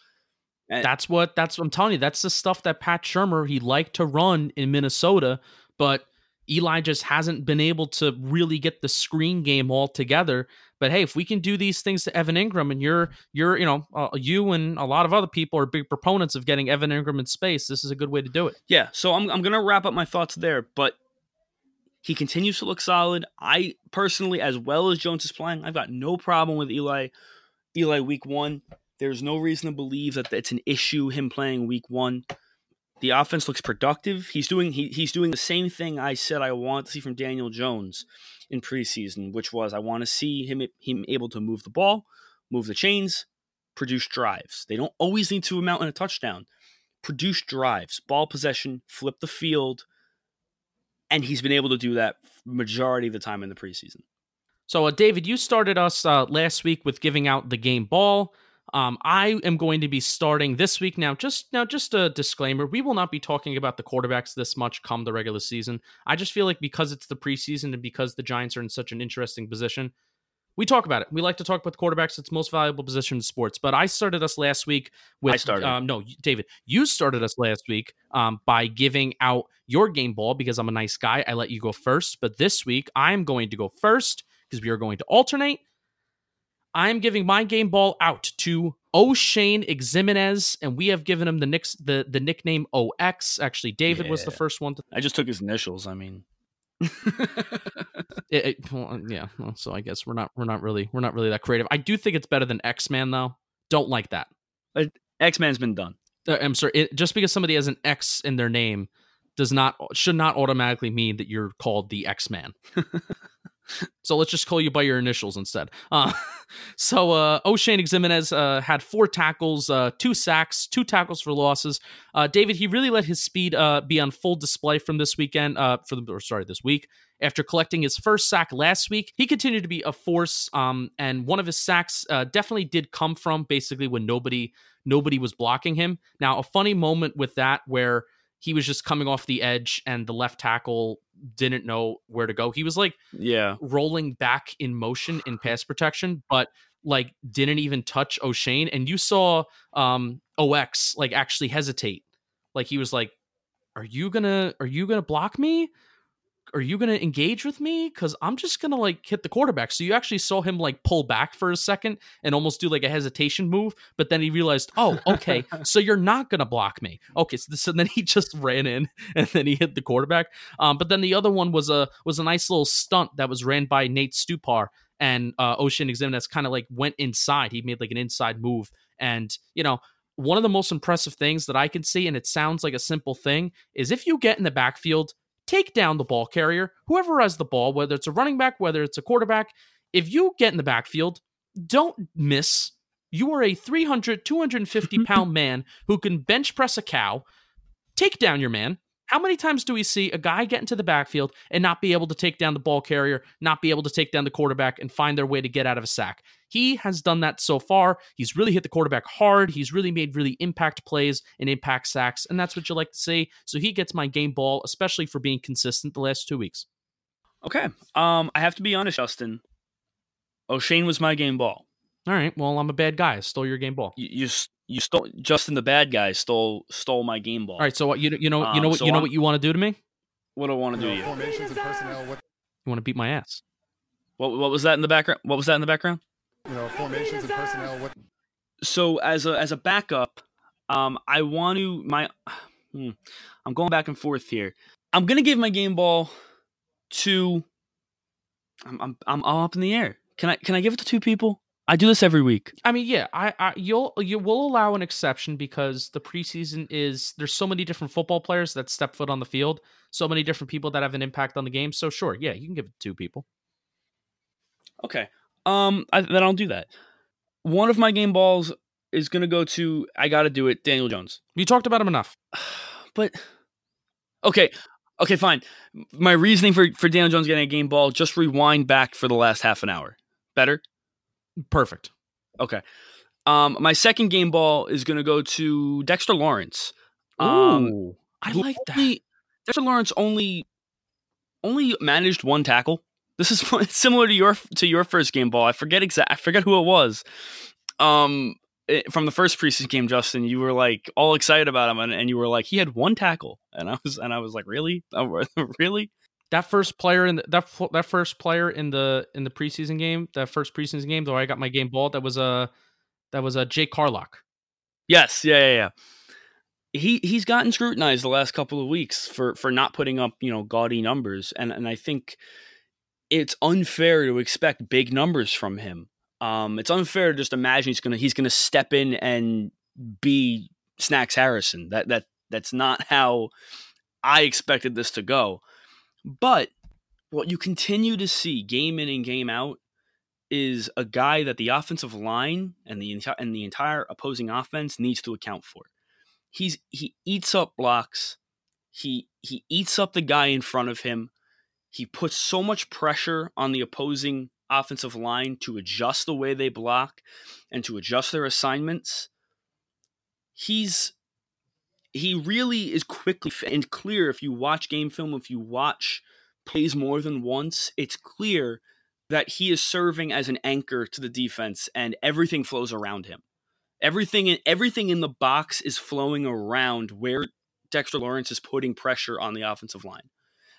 S2: And-
S3: That's what that's what I'm telling you. That's the stuff that Pat Shurmur he liked to run in Minnesota, but Eli just hasn't been able to really get the screen game all together. But hey, if we can do these things to Evan Engram, and you're you're you know uh, you and a lot of other people are big proponents of getting Evan Engram in space, this is a good way to do it.
S2: Yeah, so I'm I'm gonna wrap up my thoughts there, but he continues to look solid. I personally, as well as Jones is playing, I've got no problem with Eli. Eli week one. There's no reason to believe that it's an issue him playing week one. The offense looks productive. He's doing he, he's doing the same thing I said I want to see from Daniel Jones in preseason, which was I want to see him him able to move the ball, move the chains, produce drives. They don't always need to amount in a touchdown produce drives, ball possession, flip the field, and he's been able to do that majority of the time in the preseason.
S3: So, uh, David, you started us uh, last week with giving out the game ball. Um, I am going to be starting this week now. Just now, just a disclaimer: we will not be talking about the quarterbacks this much come the regular season. I just feel like because it's the preseason and because the Giants are in such an interesting position, we talk about it. We like to talk about the quarterbacks. It's most valuable position in sports. But I started us last week with.
S2: I started.
S3: Um, no, David, you started us last week um, by giving out your game ball because I'm a nice guy. I let you go first. But this week, I'm going to go first because we are going to alternate. I'm giving my game ball out to Oshane Ximines, and we have given him the, nick- the, the nickname OX. Actually, David was the first one to
S2: I just took his initials. I mean, (laughs)
S3: It, it- well, yeah, well, so I guess we're not we're not really we're not really that creative. I do think it's better than X Man though. Don't like that.
S2: X Man's been done.
S3: Uh, I'm sorry. It, just because somebody has an X in their name does not should not automatically mean that you're called the X Man. (laughs) so let's just call you by your initials instead. Uh, (laughs) so uh, Oshane Ximines uh, had four tackles, uh, two sacks, two tackles for losses. Uh, David, he really let his speed uh, be on full display from this weekend. Uh, for the or sorry, this week. After collecting his first sack last week, he continued to be a force. Um, and one of his sacks definitely did come from basically when nobody nobody was blocking him. Now, a funny moment with that where he was just coming off the edge and the left tackle didn't know where to go. He was like
S2: Yeah.
S3: rolling back in motion in pass protection, but like didn't even touch Oshane. And you saw um OX like actually hesitate. Like he was like, Are you gonna are you gonna block me? Are you gonna engage with me? Cause I'm just gonna like hit the quarterback. So you actually saw him like pull back for a second and almost do like a hesitation move, but then he realized, oh, okay, (laughs) so you're not gonna block me. Okay, so, then he (laughs) just ran in and then he hit the quarterback. Um, but then the other one was a was a nice little stunt that was ran by Nate Stupar and uh, Oshane Ximines kind of like went inside. He made like an inside move, and you know one of the most impressive things that I can see, and it sounds like a simple thing, is if you get in the backfield, take down the ball carrier, whoever has the ball, whether it's a running back, whether it's a quarterback. If you get in the backfield, don't miss. You are a 300, 250 (laughs) pound man who can bench press a cow. Take down your man. How many times do we see a guy get into the backfield and not be able to take down the ball carrier, not be able to take down the quarterback and find their way to get out of a sack? He has done that so far. He's really hit the quarterback hard. He's really made really impact plays and impact sacks, and that's what you like to see. So he gets my game ball, especially for being consistent the last two weeks.
S2: Okay. Um, I have to be honest, Justin. Oshane was my game ball.
S3: All right. Well, I'm a bad guy. I stole your game ball.
S2: You you, you stole Justin the bad guy stole stole my game ball.
S3: All right. So what you you know you know
S2: Um,
S3: what
S2: so
S3: you know
S2: I'm-
S3: what you want to do to me?
S2: What do I want to do to
S4: You
S2: you?
S4: formations and personnel. What
S3: You want to beat my ass?
S2: What what was that in the background? What was that in the background?
S4: you know, formations and personnel. What
S2: So as a as a backup, um, I want to my. (sighs) Hmm, I'm going back and forth here. I'm gonna give my game ball to. I'm I'm I'm all up in the air. Can I can I give it to two people? I do this every week.
S3: I mean, yeah, I, I you'll you will allow an exception because the preseason is there's so many different football players that step foot on the field, so many different people that have an impact on the game. So sure, yeah, you can give it to two people.
S2: Okay. Um, I, then I'll do that. One of my game balls is gonna go to. I gotta do it. Daniel Jones.
S3: We talked about him enough. (sighs)
S2: but okay, okay, fine. My reasoning for for Daniel Jones getting a game ball. Just rewind back for the last half an hour. Better.
S3: Perfect.
S2: Okay. Um, my second game ball is going to go to Dexter Lawrence.
S3: Ooh,
S2: Um,
S3: I
S2: who
S3: like that.
S2: only- Dexter Lawrence only only managed one tackle. This is (laughs) similar to your to your first game ball. I forget exact. I forget who it was. Um, it- from the first preseason game, Justin, you were like all excited about him, and, and you were like, he had one tackle, and I was and I was like, really, Oh, (laughs) really?
S3: That first player in the, that that first player in the in the preseason game, that first preseason game, though I got my game ball. That was a that was a Jake Carlock.
S2: Yes, yeah, yeah, yeah. He he's gotten scrutinized the last couple of weeks for for not putting up you know gaudy numbers, and and I think it's unfair to expect big numbers from him. Um, it's unfair to just imagine he's gonna he's gonna step in and be Snacks Harrison. That that that's not how I expected this to go. But what you continue to see game in and game out is a guy that the offensive line and the entire and the entire opposing offense needs to account for. He's he eats up blocks. He he eats up the guy in front of him. He puts so much pressure on the opposing offensive line to adjust the way they block and to adjust their assignments. He's he really is quickly and clear if you watch game film, if you watch plays more than once, it's clear that he is serving as an anchor to the defense and everything flows around him. Everything in everything in the box is flowing around where Dexter Lawrence is putting pressure on the offensive line.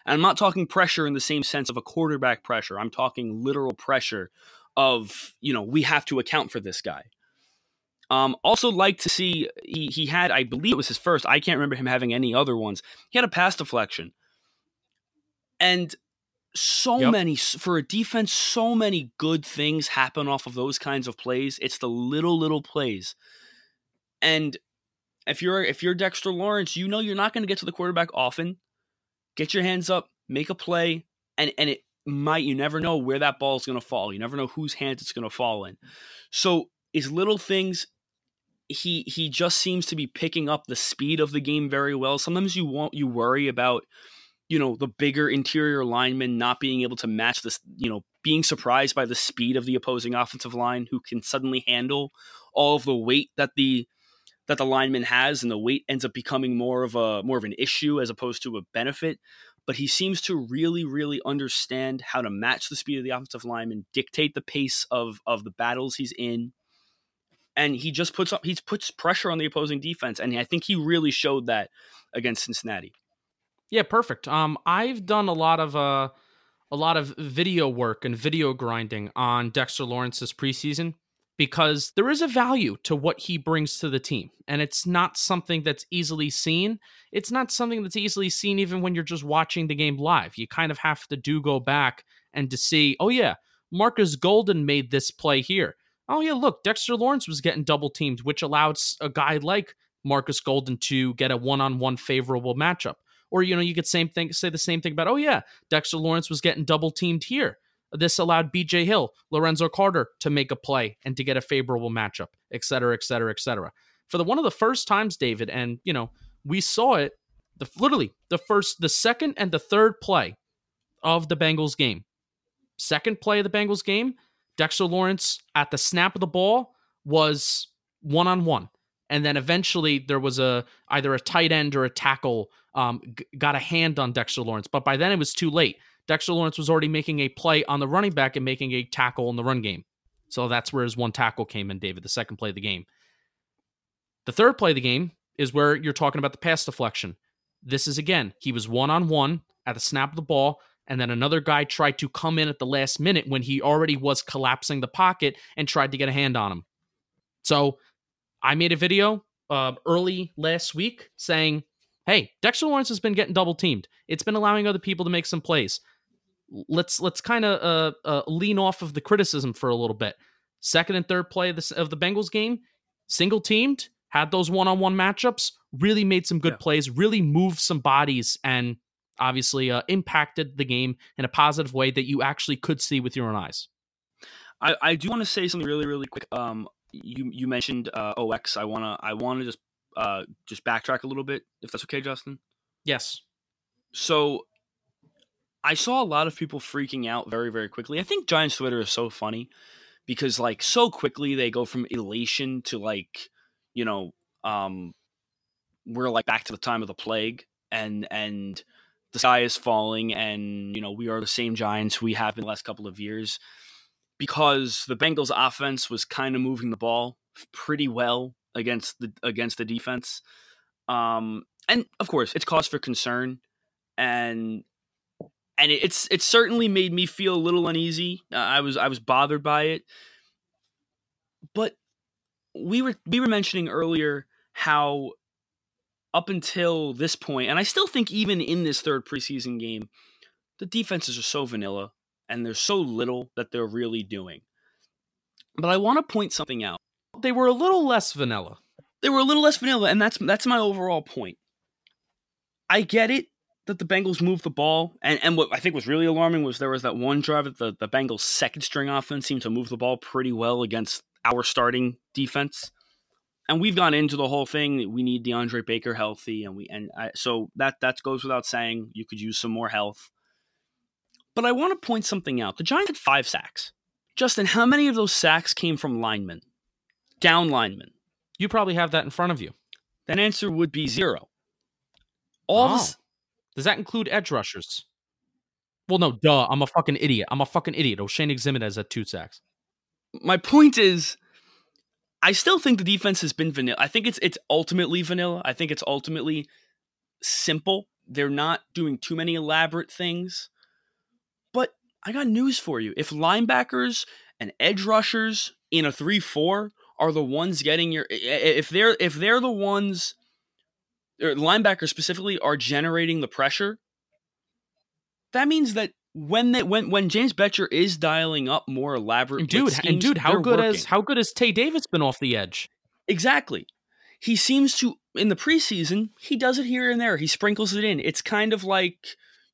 S2: And I'm not talking pressure in the same sense of a quarterback pressure. I'm talking literal pressure of, you know, we have to account for this guy. Um, also like to see he, he had, I believe it was his first. I can't remember him having any other ones. He had a pass deflection. And so yep. many for a defense so many good things happen off of those kinds of plays it's the little little plays and if you're if you're Dexter Lawrence you know you're not going to get to the quarterback often get your hands up make a play and and it might you never know where that ball is going to fall you never know whose hands it's going to fall in so it's little things he he just seems to be picking up the speed of the game very well. Sometimes you won't you worry about you know the bigger interior linemen not being able to match this you know being surprised by the speed of the opposing offensive line who can suddenly handle all of the weight that the that the lineman has and the weight ends up becoming more of a more of an issue as opposed to a benefit. But he seems to really really understand how to match the speed of the offensive lineman dictate the pace of of the battles he's in and he just puts up he puts pressure on the opposing defense and i think he really showed that against cincinnati
S3: yeah, perfect. Um, I've done a lot of uh, a lot of video work and video grinding on Dexter Lawrence's preseason because there is a value to what he brings to the team, and it's not something that's easily seen. It's not something that's easily seen even when you're just watching the game live. You kind of have to do go back and to see, oh yeah, Marcus Golden made this play here. Oh yeah, look, Dexter Lawrence was getting double teamed, which allowed a guy like Marcus Golden to get a one-on-one favorable matchup. Or, you know, you could same thing say the same thing about, oh yeah, Dexter Lawrence was getting double teamed here. This allowed BJ Hill, Lorenzo Carter to make a play and to get a favorable matchup, et cetera, et cetera, et cetera. For the one of the first times, David, and you know, we saw it the literally the first, the second and the third play of the Bengals game. Second play of the Bengals game, Dexter Lawrence at the snap of the ball was one on one and then eventually there was a either a tight end or a tackle um, g- got a hand on Dexter Lawrence, but by then it was too late. Dexter Lawrence was already making a play on the running back and making a tackle in the run game. So that's where his one tackle came in, David, the second play of the game. The third play of the game is where you're talking about the pass deflection. This is again, he was one on one at the snap of the ball, and then another guy tried to come in at the last minute when he already was collapsing the pocket and tried to get a hand on him. So I made a video uh, early last week saying, "Hey, Dexter Lawrence has been getting double teamed. It's been allowing other people to make some plays. Let's let's kind of uh, uh, lean off of the criticism for a little bit. Second and third play of the, of the Bengals game, single teamed, had those one on one matchups, really made some good yeah. plays, really moved some bodies, and obviously uh, impacted the game in a positive way that you actually could see with your own eyes."
S2: I, I do want to say something really, really quick. Um, you you mentioned uh, OX. I wanna I wanna just uh, just backtrack a little bit, if that's okay, Justin.
S3: Yes.
S2: So I saw a lot of people freaking out very very quickly. I think Giants Twitter is so funny because like so quickly they go from elation to like you know um we're like back to the time of the plague and and the sky is falling and you know we are the same giants we have in the last couple of years because the Bengals offense was kind of moving the ball pretty well against the against the defense. Um, and of course, it's cause for concern, and and it's it certainly made me feel a little uneasy. Uh, I was I was bothered by it, but we were we were mentioning earlier how up until this point, and I still think even in this third preseason game, the defenses are so vanilla and there's so little that they're really doing. But I want to point something out.
S3: They were a little less vanilla.
S2: They were a little less vanilla, and that's that's my overall point. I get it that the Bengals moved the ball, and, and what I think was really alarming was there was that one drive that the, the Bengals' second string offense seemed to move the ball pretty well against our starting defense. And we've gone into the whole thing. We need DeAndre Baker healthy, and we and I, so that that goes without saying. You could use some more health, but I want to point something out. The Giants had five sacks. Justin, how many of those sacks came from linemen, down linemen?
S3: You probably have that in front of you.
S2: That answer would be zero. All
S3: Oh.
S2: this,
S3: Does that include edge rushers? Well, no, duh. I'm a fucking idiot. I'm a fucking idiot. Oshane Ximines has at two sacks.
S2: my point is I still think the defense has been vanilla. I think it's it's ultimately vanilla. I think it's ultimately simple. They're not doing too many elaborate things. But I got news for you. If linebackers and edge rushers in a 3-4 are the ones getting your if they're if they're the ones or linebackers specifically are generating the pressure, that means that when they when when James Bettcher is dialing up more elaborate
S3: And dude,
S2: blitz
S3: and dude, how good
S2: working.
S3: has how good has Tae Davis been off the edge?
S2: Exactly. He seems to in the preseason, he does it here and there. He sprinkles it in. It's kind of like,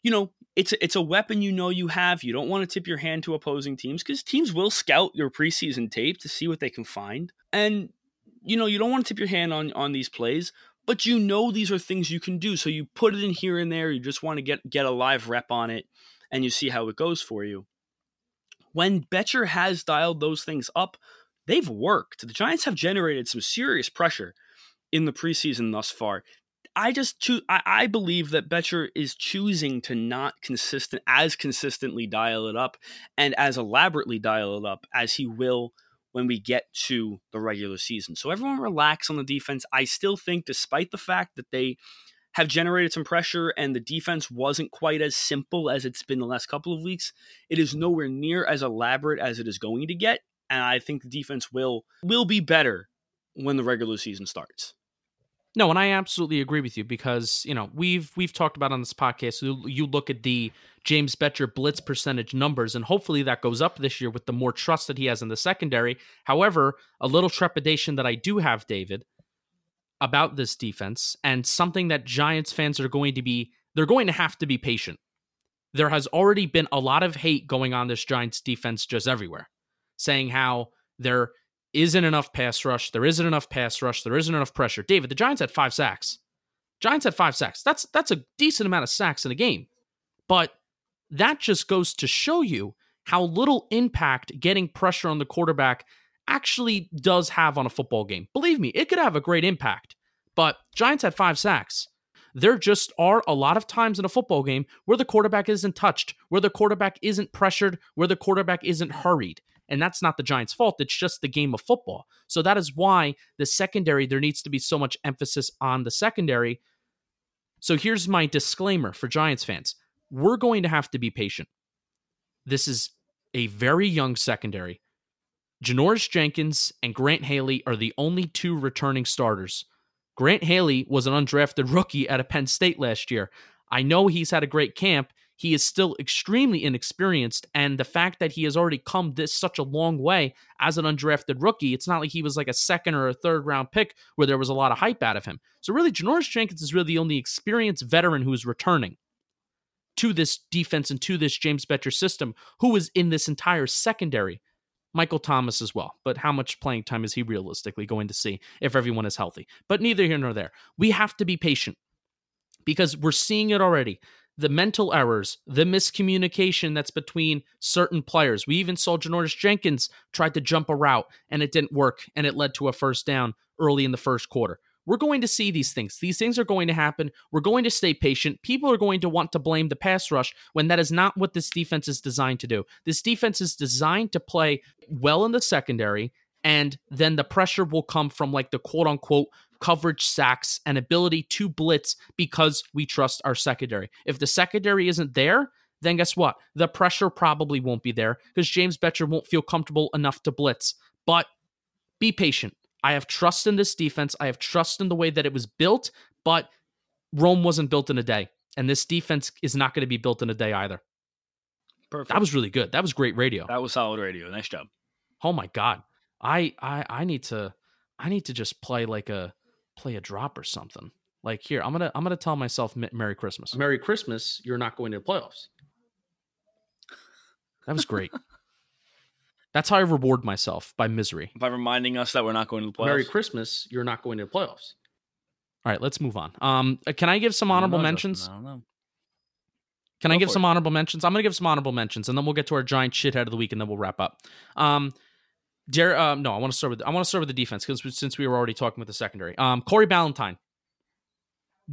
S2: you know, it's a, it's a weapon you know you have. You don't want to tip your hand to opposing teams cuz teams will scout your preseason tape to see what they can find. And you know, you don't want to tip your hand on on these plays, but you know these are things you can do. So you put it in here and there. You just want to get get a live rep on it and you see how it goes for you. When Bettcher has dialed those things up, they've worked. The Giants have generated some serious pressure in the preseason thus far. I just I, I believe that Bettcher is choosing to not consistent as consistently dial it up and as elaborately dial it up as he will when we get to the regular season. So everyone relax on the defense. I still think despite the fact that they have generated some pressure and the defense wasn't quite as simple as it's been the last couple of weeks, it is nowhere near as elaborate as it is going to get and I think the defense will will be better when the regular season starts.
S3: No, and I absolutely agree with you because you know we've we've talked about on this podcast. You, you look at the James Bettcher blitz percentage numbers, and hopefully that goes up this year with the more trust that he has in the secondary. However, a little trepidation that I do have, David, about this defense, and something that Giants fans are going to be they're going to have to be patient. There has already been a lot of hate going on this Giants defense just everywhere, saying how there isn't enough pass rush. There isn't enough pass rush. There isn't enough pressure. David, the Giants had five sacks. Giants had five sacks. That's that's a decent amount of sacks in a game. But that just goes to show you how little impact getting pressure on the quarterback actually does have on a football game. Believe me, it could have a great impact. But Giants had five sacks. There just are a lot of times in a football game where the quarterback isn't touched, where the quarterback isn't pressured, where the quarterback isn't hurried. And that's not the Giants' fault. It's just the game of football. So that is why the secondary, there needs to be so much emphasis on the secondary. So here's my disclaimer for Giants fans we're going to have to be patient. This is a very young secondary. Janoris Jenkins and Grant Haley are the only two returning starters. Grant Haley was an undrafted rookie at a Penn State last year. I know he's had a great camp. He is still extremely inexperienced, and the fact that he has already come this such a long way as an undrafted rookie, it's not like he was like a second or a third round pick where there was a lot of hype out of him. So really, Janoris Jenkins is really the only experienced veteran who's returning to this defense and to this James Bettcher system, who is in this entire secondary. Michael Thomas as well, but how much playing time is he realistically going to see if everyone is healthy? But neither here nor there. We have to be patient because we're seeing it already. The mental errors, the miscommunication that's between certain players. We even saw Janoris Jenkins tried to jump a route and it didn't work and it led to a first down early in the first quarter. We're going to see these things. These things are going to happen. We're going to stay patient. People are going to want to blame the pass rush when that is not what this defense is designed to do. This defense is designed to play well in the secondary, and then the pressure will come from like the quote unquote coverage sacks and ability to blitz because we trust our secondary. If the secondary isn't there, then guess what? The pressure probably won't be there because James Bettcher won't feel comfortable enough to blitz. But be patient. I have trust in this defense. I have trust in the way that it was built, but Rome wasn't built in a day. And this defense is not going to be built in a day either.
S2: Perfect.
S3: That was really good. That was great radio.
S2: that was solid radio. Nice job.
S3: Oh my god. I I I need to I need to just play like a play a drop or something. Like here, I'm going to I'm going to tell myself Merry Christmas. Merry Christmas, you're not going to the playoffs. That was great. (laughs) That's how I reward myself by misery.
S2: By reminding us that we're not going to the playoffs.
S3: Merry Christmas, you're not going to the playoffs. All right, let's move on. Um, uh, can I give some
S2: I
S3: honorable
S2: know,
S3: mentions?
S2: Justin, I don't know.
S3: Can
S2: Go
S3: I
S2: give
S3: some
S2: it.
S3: honorable mentions? I'm going to give some honorable mentions, and then we'll get to our giant shithead of the week, and then we'll wrap up. Um, Dar- uh, no, I want to start with I want to start with the defense because since we were already talking with the secondary, um, Corey Ballentine,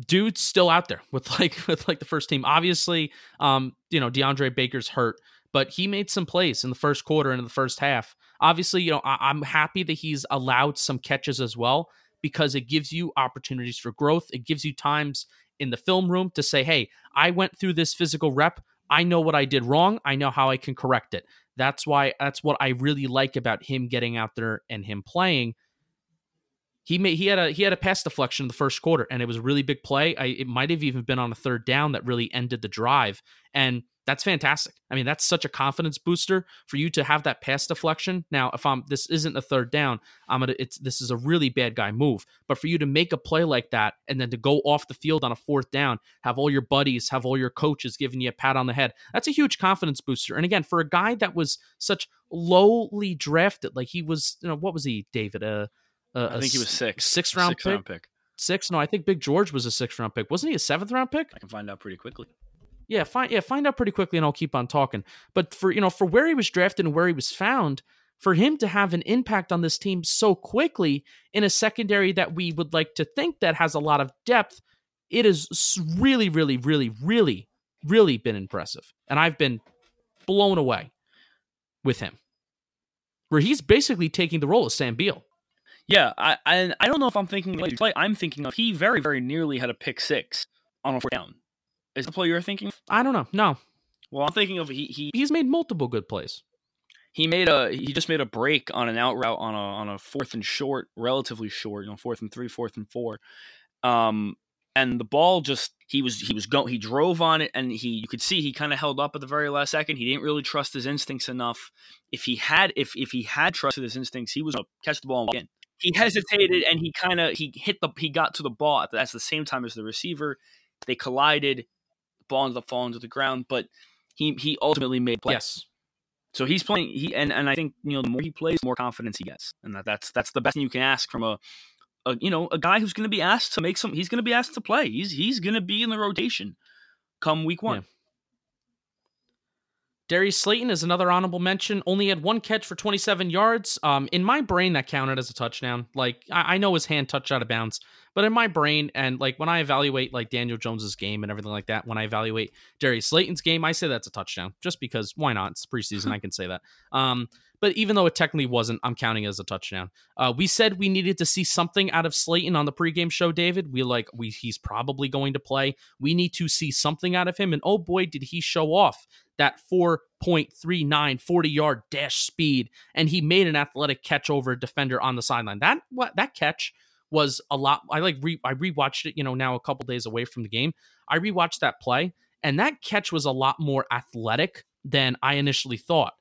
S3: dude's still out there with (laughs) like with like the first team. Obviously, um, you know DeAndre Baker's hurt, but he made some plays in the first quarter and in the first half. Obviously, you know I- I'm happy that he's allowed some catches as well because it gives you opportunities for growth. It gives you times in the film room to say, hey, I went through this physical rep. I know what I did wrong. I know how I can correct it. That's why that's what I really like about him getting out there and him playing. He made he had a he had a pass deflection in the first quarter, and it was a really big play. I, it might have even been on a third down that really ended the drive, and that's fantastic. I mean, that's such a confidence booster for you to have that pass deflection. Now, if I'm this isn't a third down, I'm gonna it's this is a really bad guy move. But for you to make a play like that and then to go off the field on a fourth down, have all your buddies, have all your coaches giving you a pat on the head, that's a huge confidence booster. And again, for a guy that was such lowly drafted, like he was, you know, what was he, David? Uh, uh,
S2: I think he was six.
S3: sixth round
S2: Sixth
S3: pick.
S2: round pick.
S3: Six? No, I think Big George was a sixth round pick. Wasn't he a seventh round pick?
S2: I can find out pretty quickly.
S3: Yeah, find yeah, find out pretty quickly and I'll keep on talking. But for you know, for where he was drafted and where he was found, for him to have an impact on this team so quickly in a secondary that we would like to think that has a lot of depth, it has really, really, really, really, really been impressive. And I've been blown away with him. Where he's basically taking the role of Sam Beal.
S2: Yeah, I I, I don't know if I'm thinking of play. I'm thinking of he very very nearly had a pick six on a fourth down. Is the play you're thinking? of?
S3: I don't know. No.
S2: Well, I'm thinking of he he
S3: He's made multiple good plays.
S2: he made a he just made a break on an out route on a on a fourth and short, relatively short, you know, fourth and three, fourth and four. Um and the ball just he was he was going he drove on it and he you could see he kind of held up at the very last second. He didn't really trust his instincts enough. If he had if if he had trusted his instincts, he was gonna catch the ball and walk in. He hesitated and he kind of he hit the he got to the ball at the, at the same time as the receiver. They collided. The ball ended up falling to the ground, but he he ultimately made plays.
S3: Yes.
S2: So he's playing. He and, and I think you know the more he plays, the more confidence he gets, and that, that's that's the best thing you can ask from a, a you know a guy who's going to be asked to make some. He's going to be asked to play. He's he's going to be in the rotation come week one.
S3: Darius Slayton is another honorable mention. Only had one catch for 27 yards. Um, in my brain, that counted as a touchdown. Like I, I know his hand touched out of bounds, but in my brain, and like when I evaluate like Daniel Jones's game and everything like that, when I evaluate Darius Slayton's game, I say that's a touchdown, just because why not? It's preseason, I can say that. (laughs) Um, but even though it technically wasn't, I'm counting it as a touchdown. Uh, we said we needed to see something out of Slayton on the pregame show, David. We like we he's probably going to play. We need to see something out of him, and oh boy, did he show off that 4.39 40 yard dash speed and he made an athletic catch over a defender on the sideline. That what that catch was a lot i like re, i rewatched it you know now a couple days away from the game. I rewatched that play and that catch was a lot more athletic than i initially thought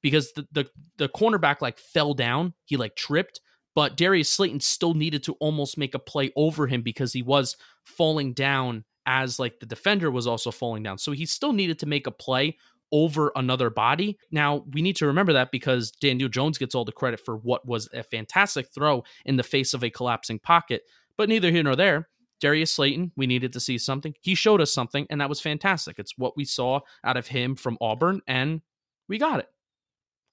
S3: because the the, the cornerback like fell down he like tripped but Darius Slayton still needed to almost make a play over him because he was falling down as like the defender was also falling down. So he still needed to make a play over another body. Now, we need to remember that because Daniel Jones gets all the credit for what was a fantastic throw in the face of a collapsing pocket. But neither here nor there. Darius Slayton, we needed to see something. He showed us something, and that was fantastic. It's what we saw out of him from Auburn, and we got it.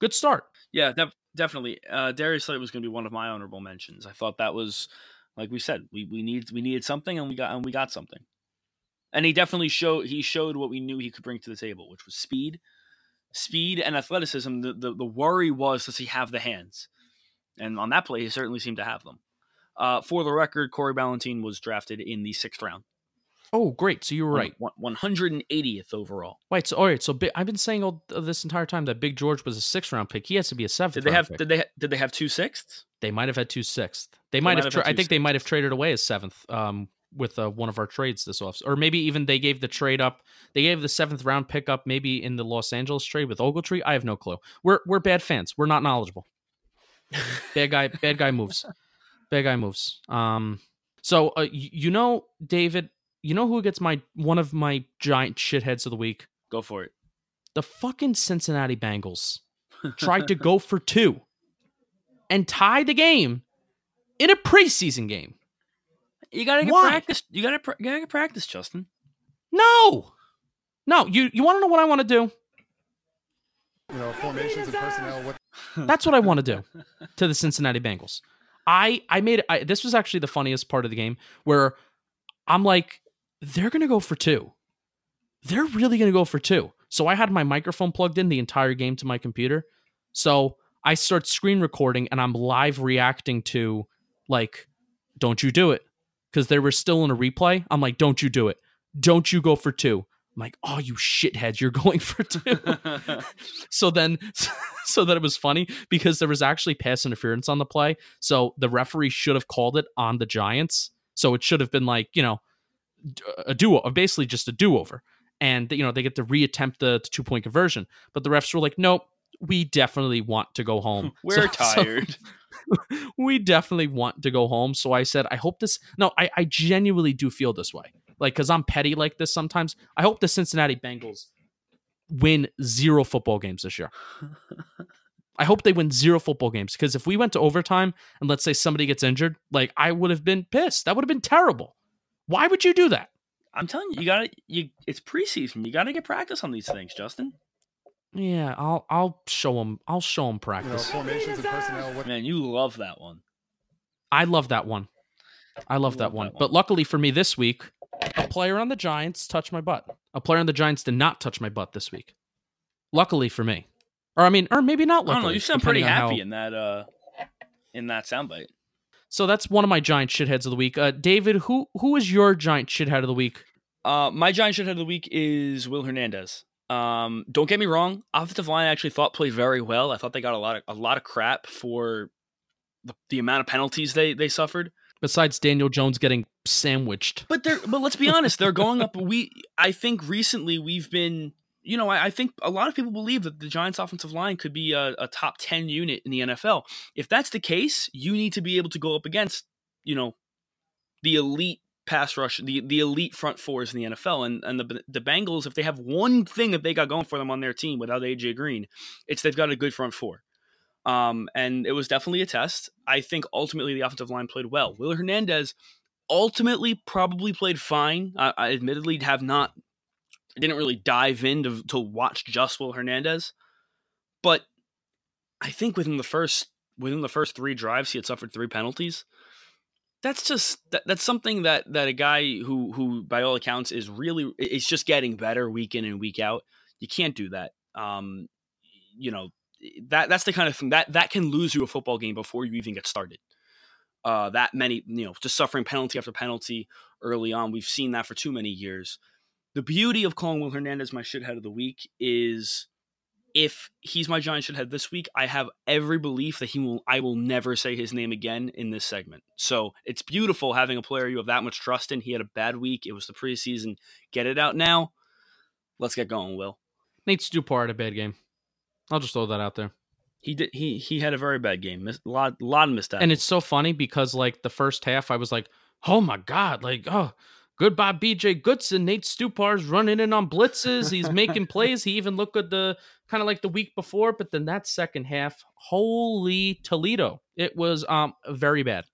S3: Good start.
S2: Yeah, def- definitely. Uh, Darius Slayton was going to be one of my honorable mentions. I thought that was, like we said, we we need we needed something, and we got and we got something. And he definitely showed he showed what we knew he could bring to the table, which was speed, speed and athleticism. The the, the worry was does he have the hands? And on that play, he certainly seemed to have them. Uh, for the record, Corey Ballentine was drafted in the sixth round.
S3: Oh, great. So you were right.
S2: One hundred and eightieth overall.
S3: Wait, so all right, so I've been saying all this entire time that Big George was a sixth round pick. He has to be a seventh.
S2: Did they have
S3: pick.
S2: did they did they have two sixths?
S3: They might have had two sixth. They might
S2: might
S3: have. Tra- I think they might have traded away a seventh. Um, with uh, one of our trades this off, or maybe even they gave the trade up. They gave the seventh round pick up, maybe in the Los Angeles trade with Ogletree. I have no clue. We're we're bad fans. We're not knowledgeable. (laughs) bad guy. Bad guy moves. Bad guy moves. Um. So uh, you know, David. You know who gets my one of my giant shitheads of the week?
S2: Go for it.
S3: The fucking Cincinnati Bengals. (laughs) tried to go for two and tie the game in a preseason game.
S2: You gotta get
S3: Why?
S2: practice. You gotta, pr- you gotta get practice, Justin.
S3: No. No, you you want to know what I want to do?
S4: You know, formations and personnel. What (laughs)
S3: That's what I want to do to the Cincinnati Bengals. I I made I, this was actually the funniest part of the game where I'm like they're going to go for two. They're really going to go for two. So I had my microphone plugged in the entire game to my computer. So I start screen recording and I'm live reacting to like don't you do it because they were still in a replay. I'm like don't you do it. Don't you go for two. I'm like, oh, you shitheads, you're (laughs) going for two. (laughs) so then, (laughs) so that it was funny because there was actually pass interference on the play. So the referee should have called it on the Giants. So it should have been like, you know, a duo, uh, basically just a do over. And, you know, they get to reattempt the, the two point conversion. But the refs were like, nope, we definitely want to go home. (laughs)
S2: We're
S3: So- (laughs) so-
S2: tired. (laughs)
S3: we definitely want to go home. So I said, I hope this. No, I, I genuinely do feel this way. Like, because I'm petty like this sometimes. I hope the Cincinnati Bengals win zero football games this year. I hope they win zero football games because if we went to overtime and let's say somebody gets injured, like I would have been pissed. That would have been terrible. Why would you do that?
S2: I'm telling you, you gotta. You it's preseason. You gotta get practice on these things, Justin.
S3: Yeah, I'll I'll show them. I'll show them
S4: you know,
S3: practice.
S4: formations and personnel. What
S2: Man, you love that one.
S3: I love that one. I love, that,
S2: Love
S3: one.
S2: that one.
S3: But luckily for me this week, a player on the Giants touched my butt. A player on the Giants did not touch my butt this week. Luckily for me. Or I mean, or maybe not
S2: I don't know. You sound pretty happy
S3: how-
S2: in that. uh In that soundbite.
S3: So that's one of my giant shitheads of the week. Uh, David, who who is your giant shithead of the week?
S2: Uh, my giant shithead of the week is Will Hernandez. Um, don't get me wrong, offensive line I actually thought played very well. I thought they got a lot of a lot of crap for the, the amount of penalties they they suffered.
S3: Besides Daniel Jones getting sandwiched.
S2: But they're but let's be (laughs) honest, they're going up. We I think recently we've been you know I, I think a lot of people believe that the Giants' offensive line could be a, a top ten unit in the NFL. If that's the case, you need to be able to go up against you know the elite pass rush, the the elite front fours in the NFL, and and the the Bengals. If they have one thing that they got going for them on their team without AJ Green, it's they've got a good front four. Um, and it was definitely a test. I think ultimately the offensive line played well. Will Hernandez ultimately probably played fine. I, I admittedly have not, didn't really dive in to, to watch just Will Hernandez, but I think within the first within the first three drives he had suffered three penalties. That's just that, that's something that that a guy who who by all accounts is really is just getting better week in and week out. You can't do that. Um, you know that that's the kind of thing that that can lose you a football game before you even get started uh, that many, you know, just suffering penalty after penalty early on. We've seen that for too many years. The beauty of calling Will Hernandez my shithead of the week is if he's my giant shithead this week, I have every belief that he will. I will never say his name again in this segment. So it's beautiful having a player you have that much trust in. He had a bad week. It was the preseason. Get it out now. Let's get going, Will.
S3: Nate Stupar had a bad game. I'll just throw that out there.
S2: He did. He he had a very bad game. A lot, lot of missed
S3: And it's so funny because like the first half, I was like, oh my god, like oh. Goodbye, BJ Goodson. Nate Stupar's running in on blitzes. He's making (laughs) plays. He even looked good the kind of like the week before. But then that second half, holy Toledo! It was um very bad.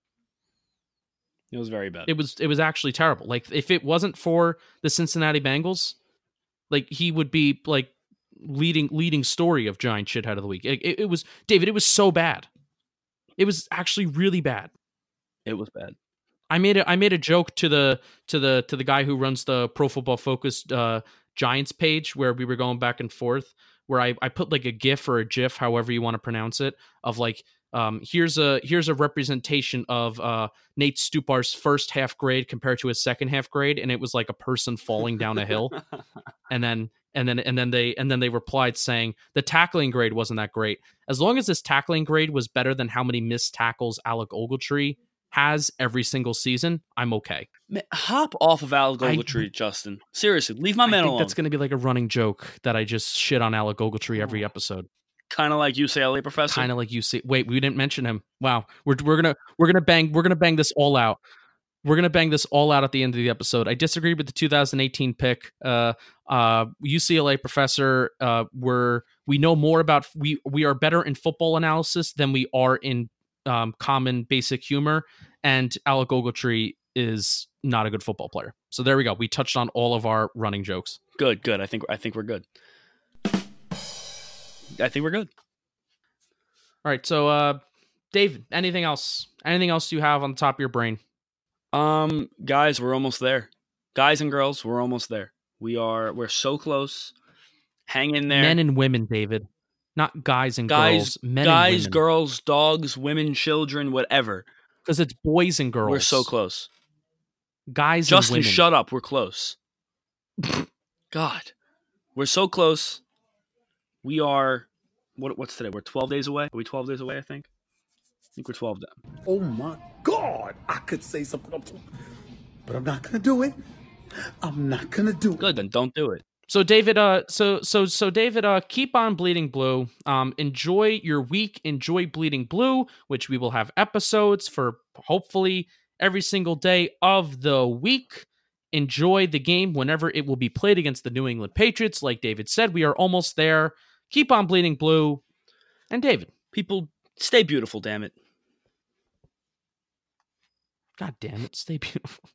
S2: it was very bad.
S3: It was it was actually terrible. Like if it wasn't for the Cincinnati Bengals, like he would be like leading leading story of giant shithead of the week. It, it, it was David. It was so bad. It was actually really bad.
S2: it was bad.
S3: I made a I made a joke to the to the to the guy who runs the Pro Football Focus uh, Giants page where we were going back and forth. Where I I put like a GIF or a GIF, however you want to pronounce it, of like um here's a here's a representation of uh Nate Stupar's first half grade compared to his second half grade, and it was like a person falling down a hill, (laughs) and then and then and then they and then they replied saying the tackling grade wasn't that great. As long as this tackling grade was better than how many missed tackles Alec Ogletree has every single season, I'm okay.
S2: Man, hop off of Alec
S3: I-
S2: Ogletree, Justin. Seriously, leave my
S3: I
S2: man
S3: think
S2: alone.
S3: that's going to be like a running joke that I just shit on Alec Ogletree every episode.
S2: kind of like UCLA professor.
S3: Kind of like you see. Wait, we didn't mention him. Wow, we're we're gonna we're gonna bang we're gonna bang this all out. We're gonna bang this all out at the end of the episode. I disagree with the 2018 pick. Uh, uh, UCLA professor. Uh, we're we know more about we we are better in football analysis than we are in um, common basic humor. And Alec Ogletree is not a good football player. So there we go. We touched on all of our running jokes.
S2: Good, good. I think I think we're good. I think we're good.
S3: All right. So, uh, David, anything else? Anything else you have on the top of your brain?
S2: Um, guys, we're almost there. Guys and girls, we're almost there. We are. We're so close. Hang in there,
S3: Men and women, David, not guys and
S2: guys,
S3: girls. Men
S2: guys,
S3: and
S2: girls, dogs, women, children, whatever.
S3: because it's boys and girls.
S2: We're so close.
S3: Guys
S2: Justin,
S3: and women.
S2: shut up. We're close. (laughs) God, we're so close. We are. What, what's today? We're 12 days away. Are we 12 days away? I think. I think we're 12. da-
S5: Oh my God, I could say something, but I'm not gonna do it. I'm not gonna do it.
S2: Good, then don't do it.
S3: So David, uh, so so so David, uh, keep on bleeding blue. Um, enjoy your week. Enjoy bleeding blue, which we will have episodes for hopefully every single day of the week. Enjoy the game whenever it will be played against the New England Patriots. Like David said, we are almost there. Keep on bleeding blue. And David,
S2: People, stay beautiful. Damn it.
S3: God damn it, stay beautiful.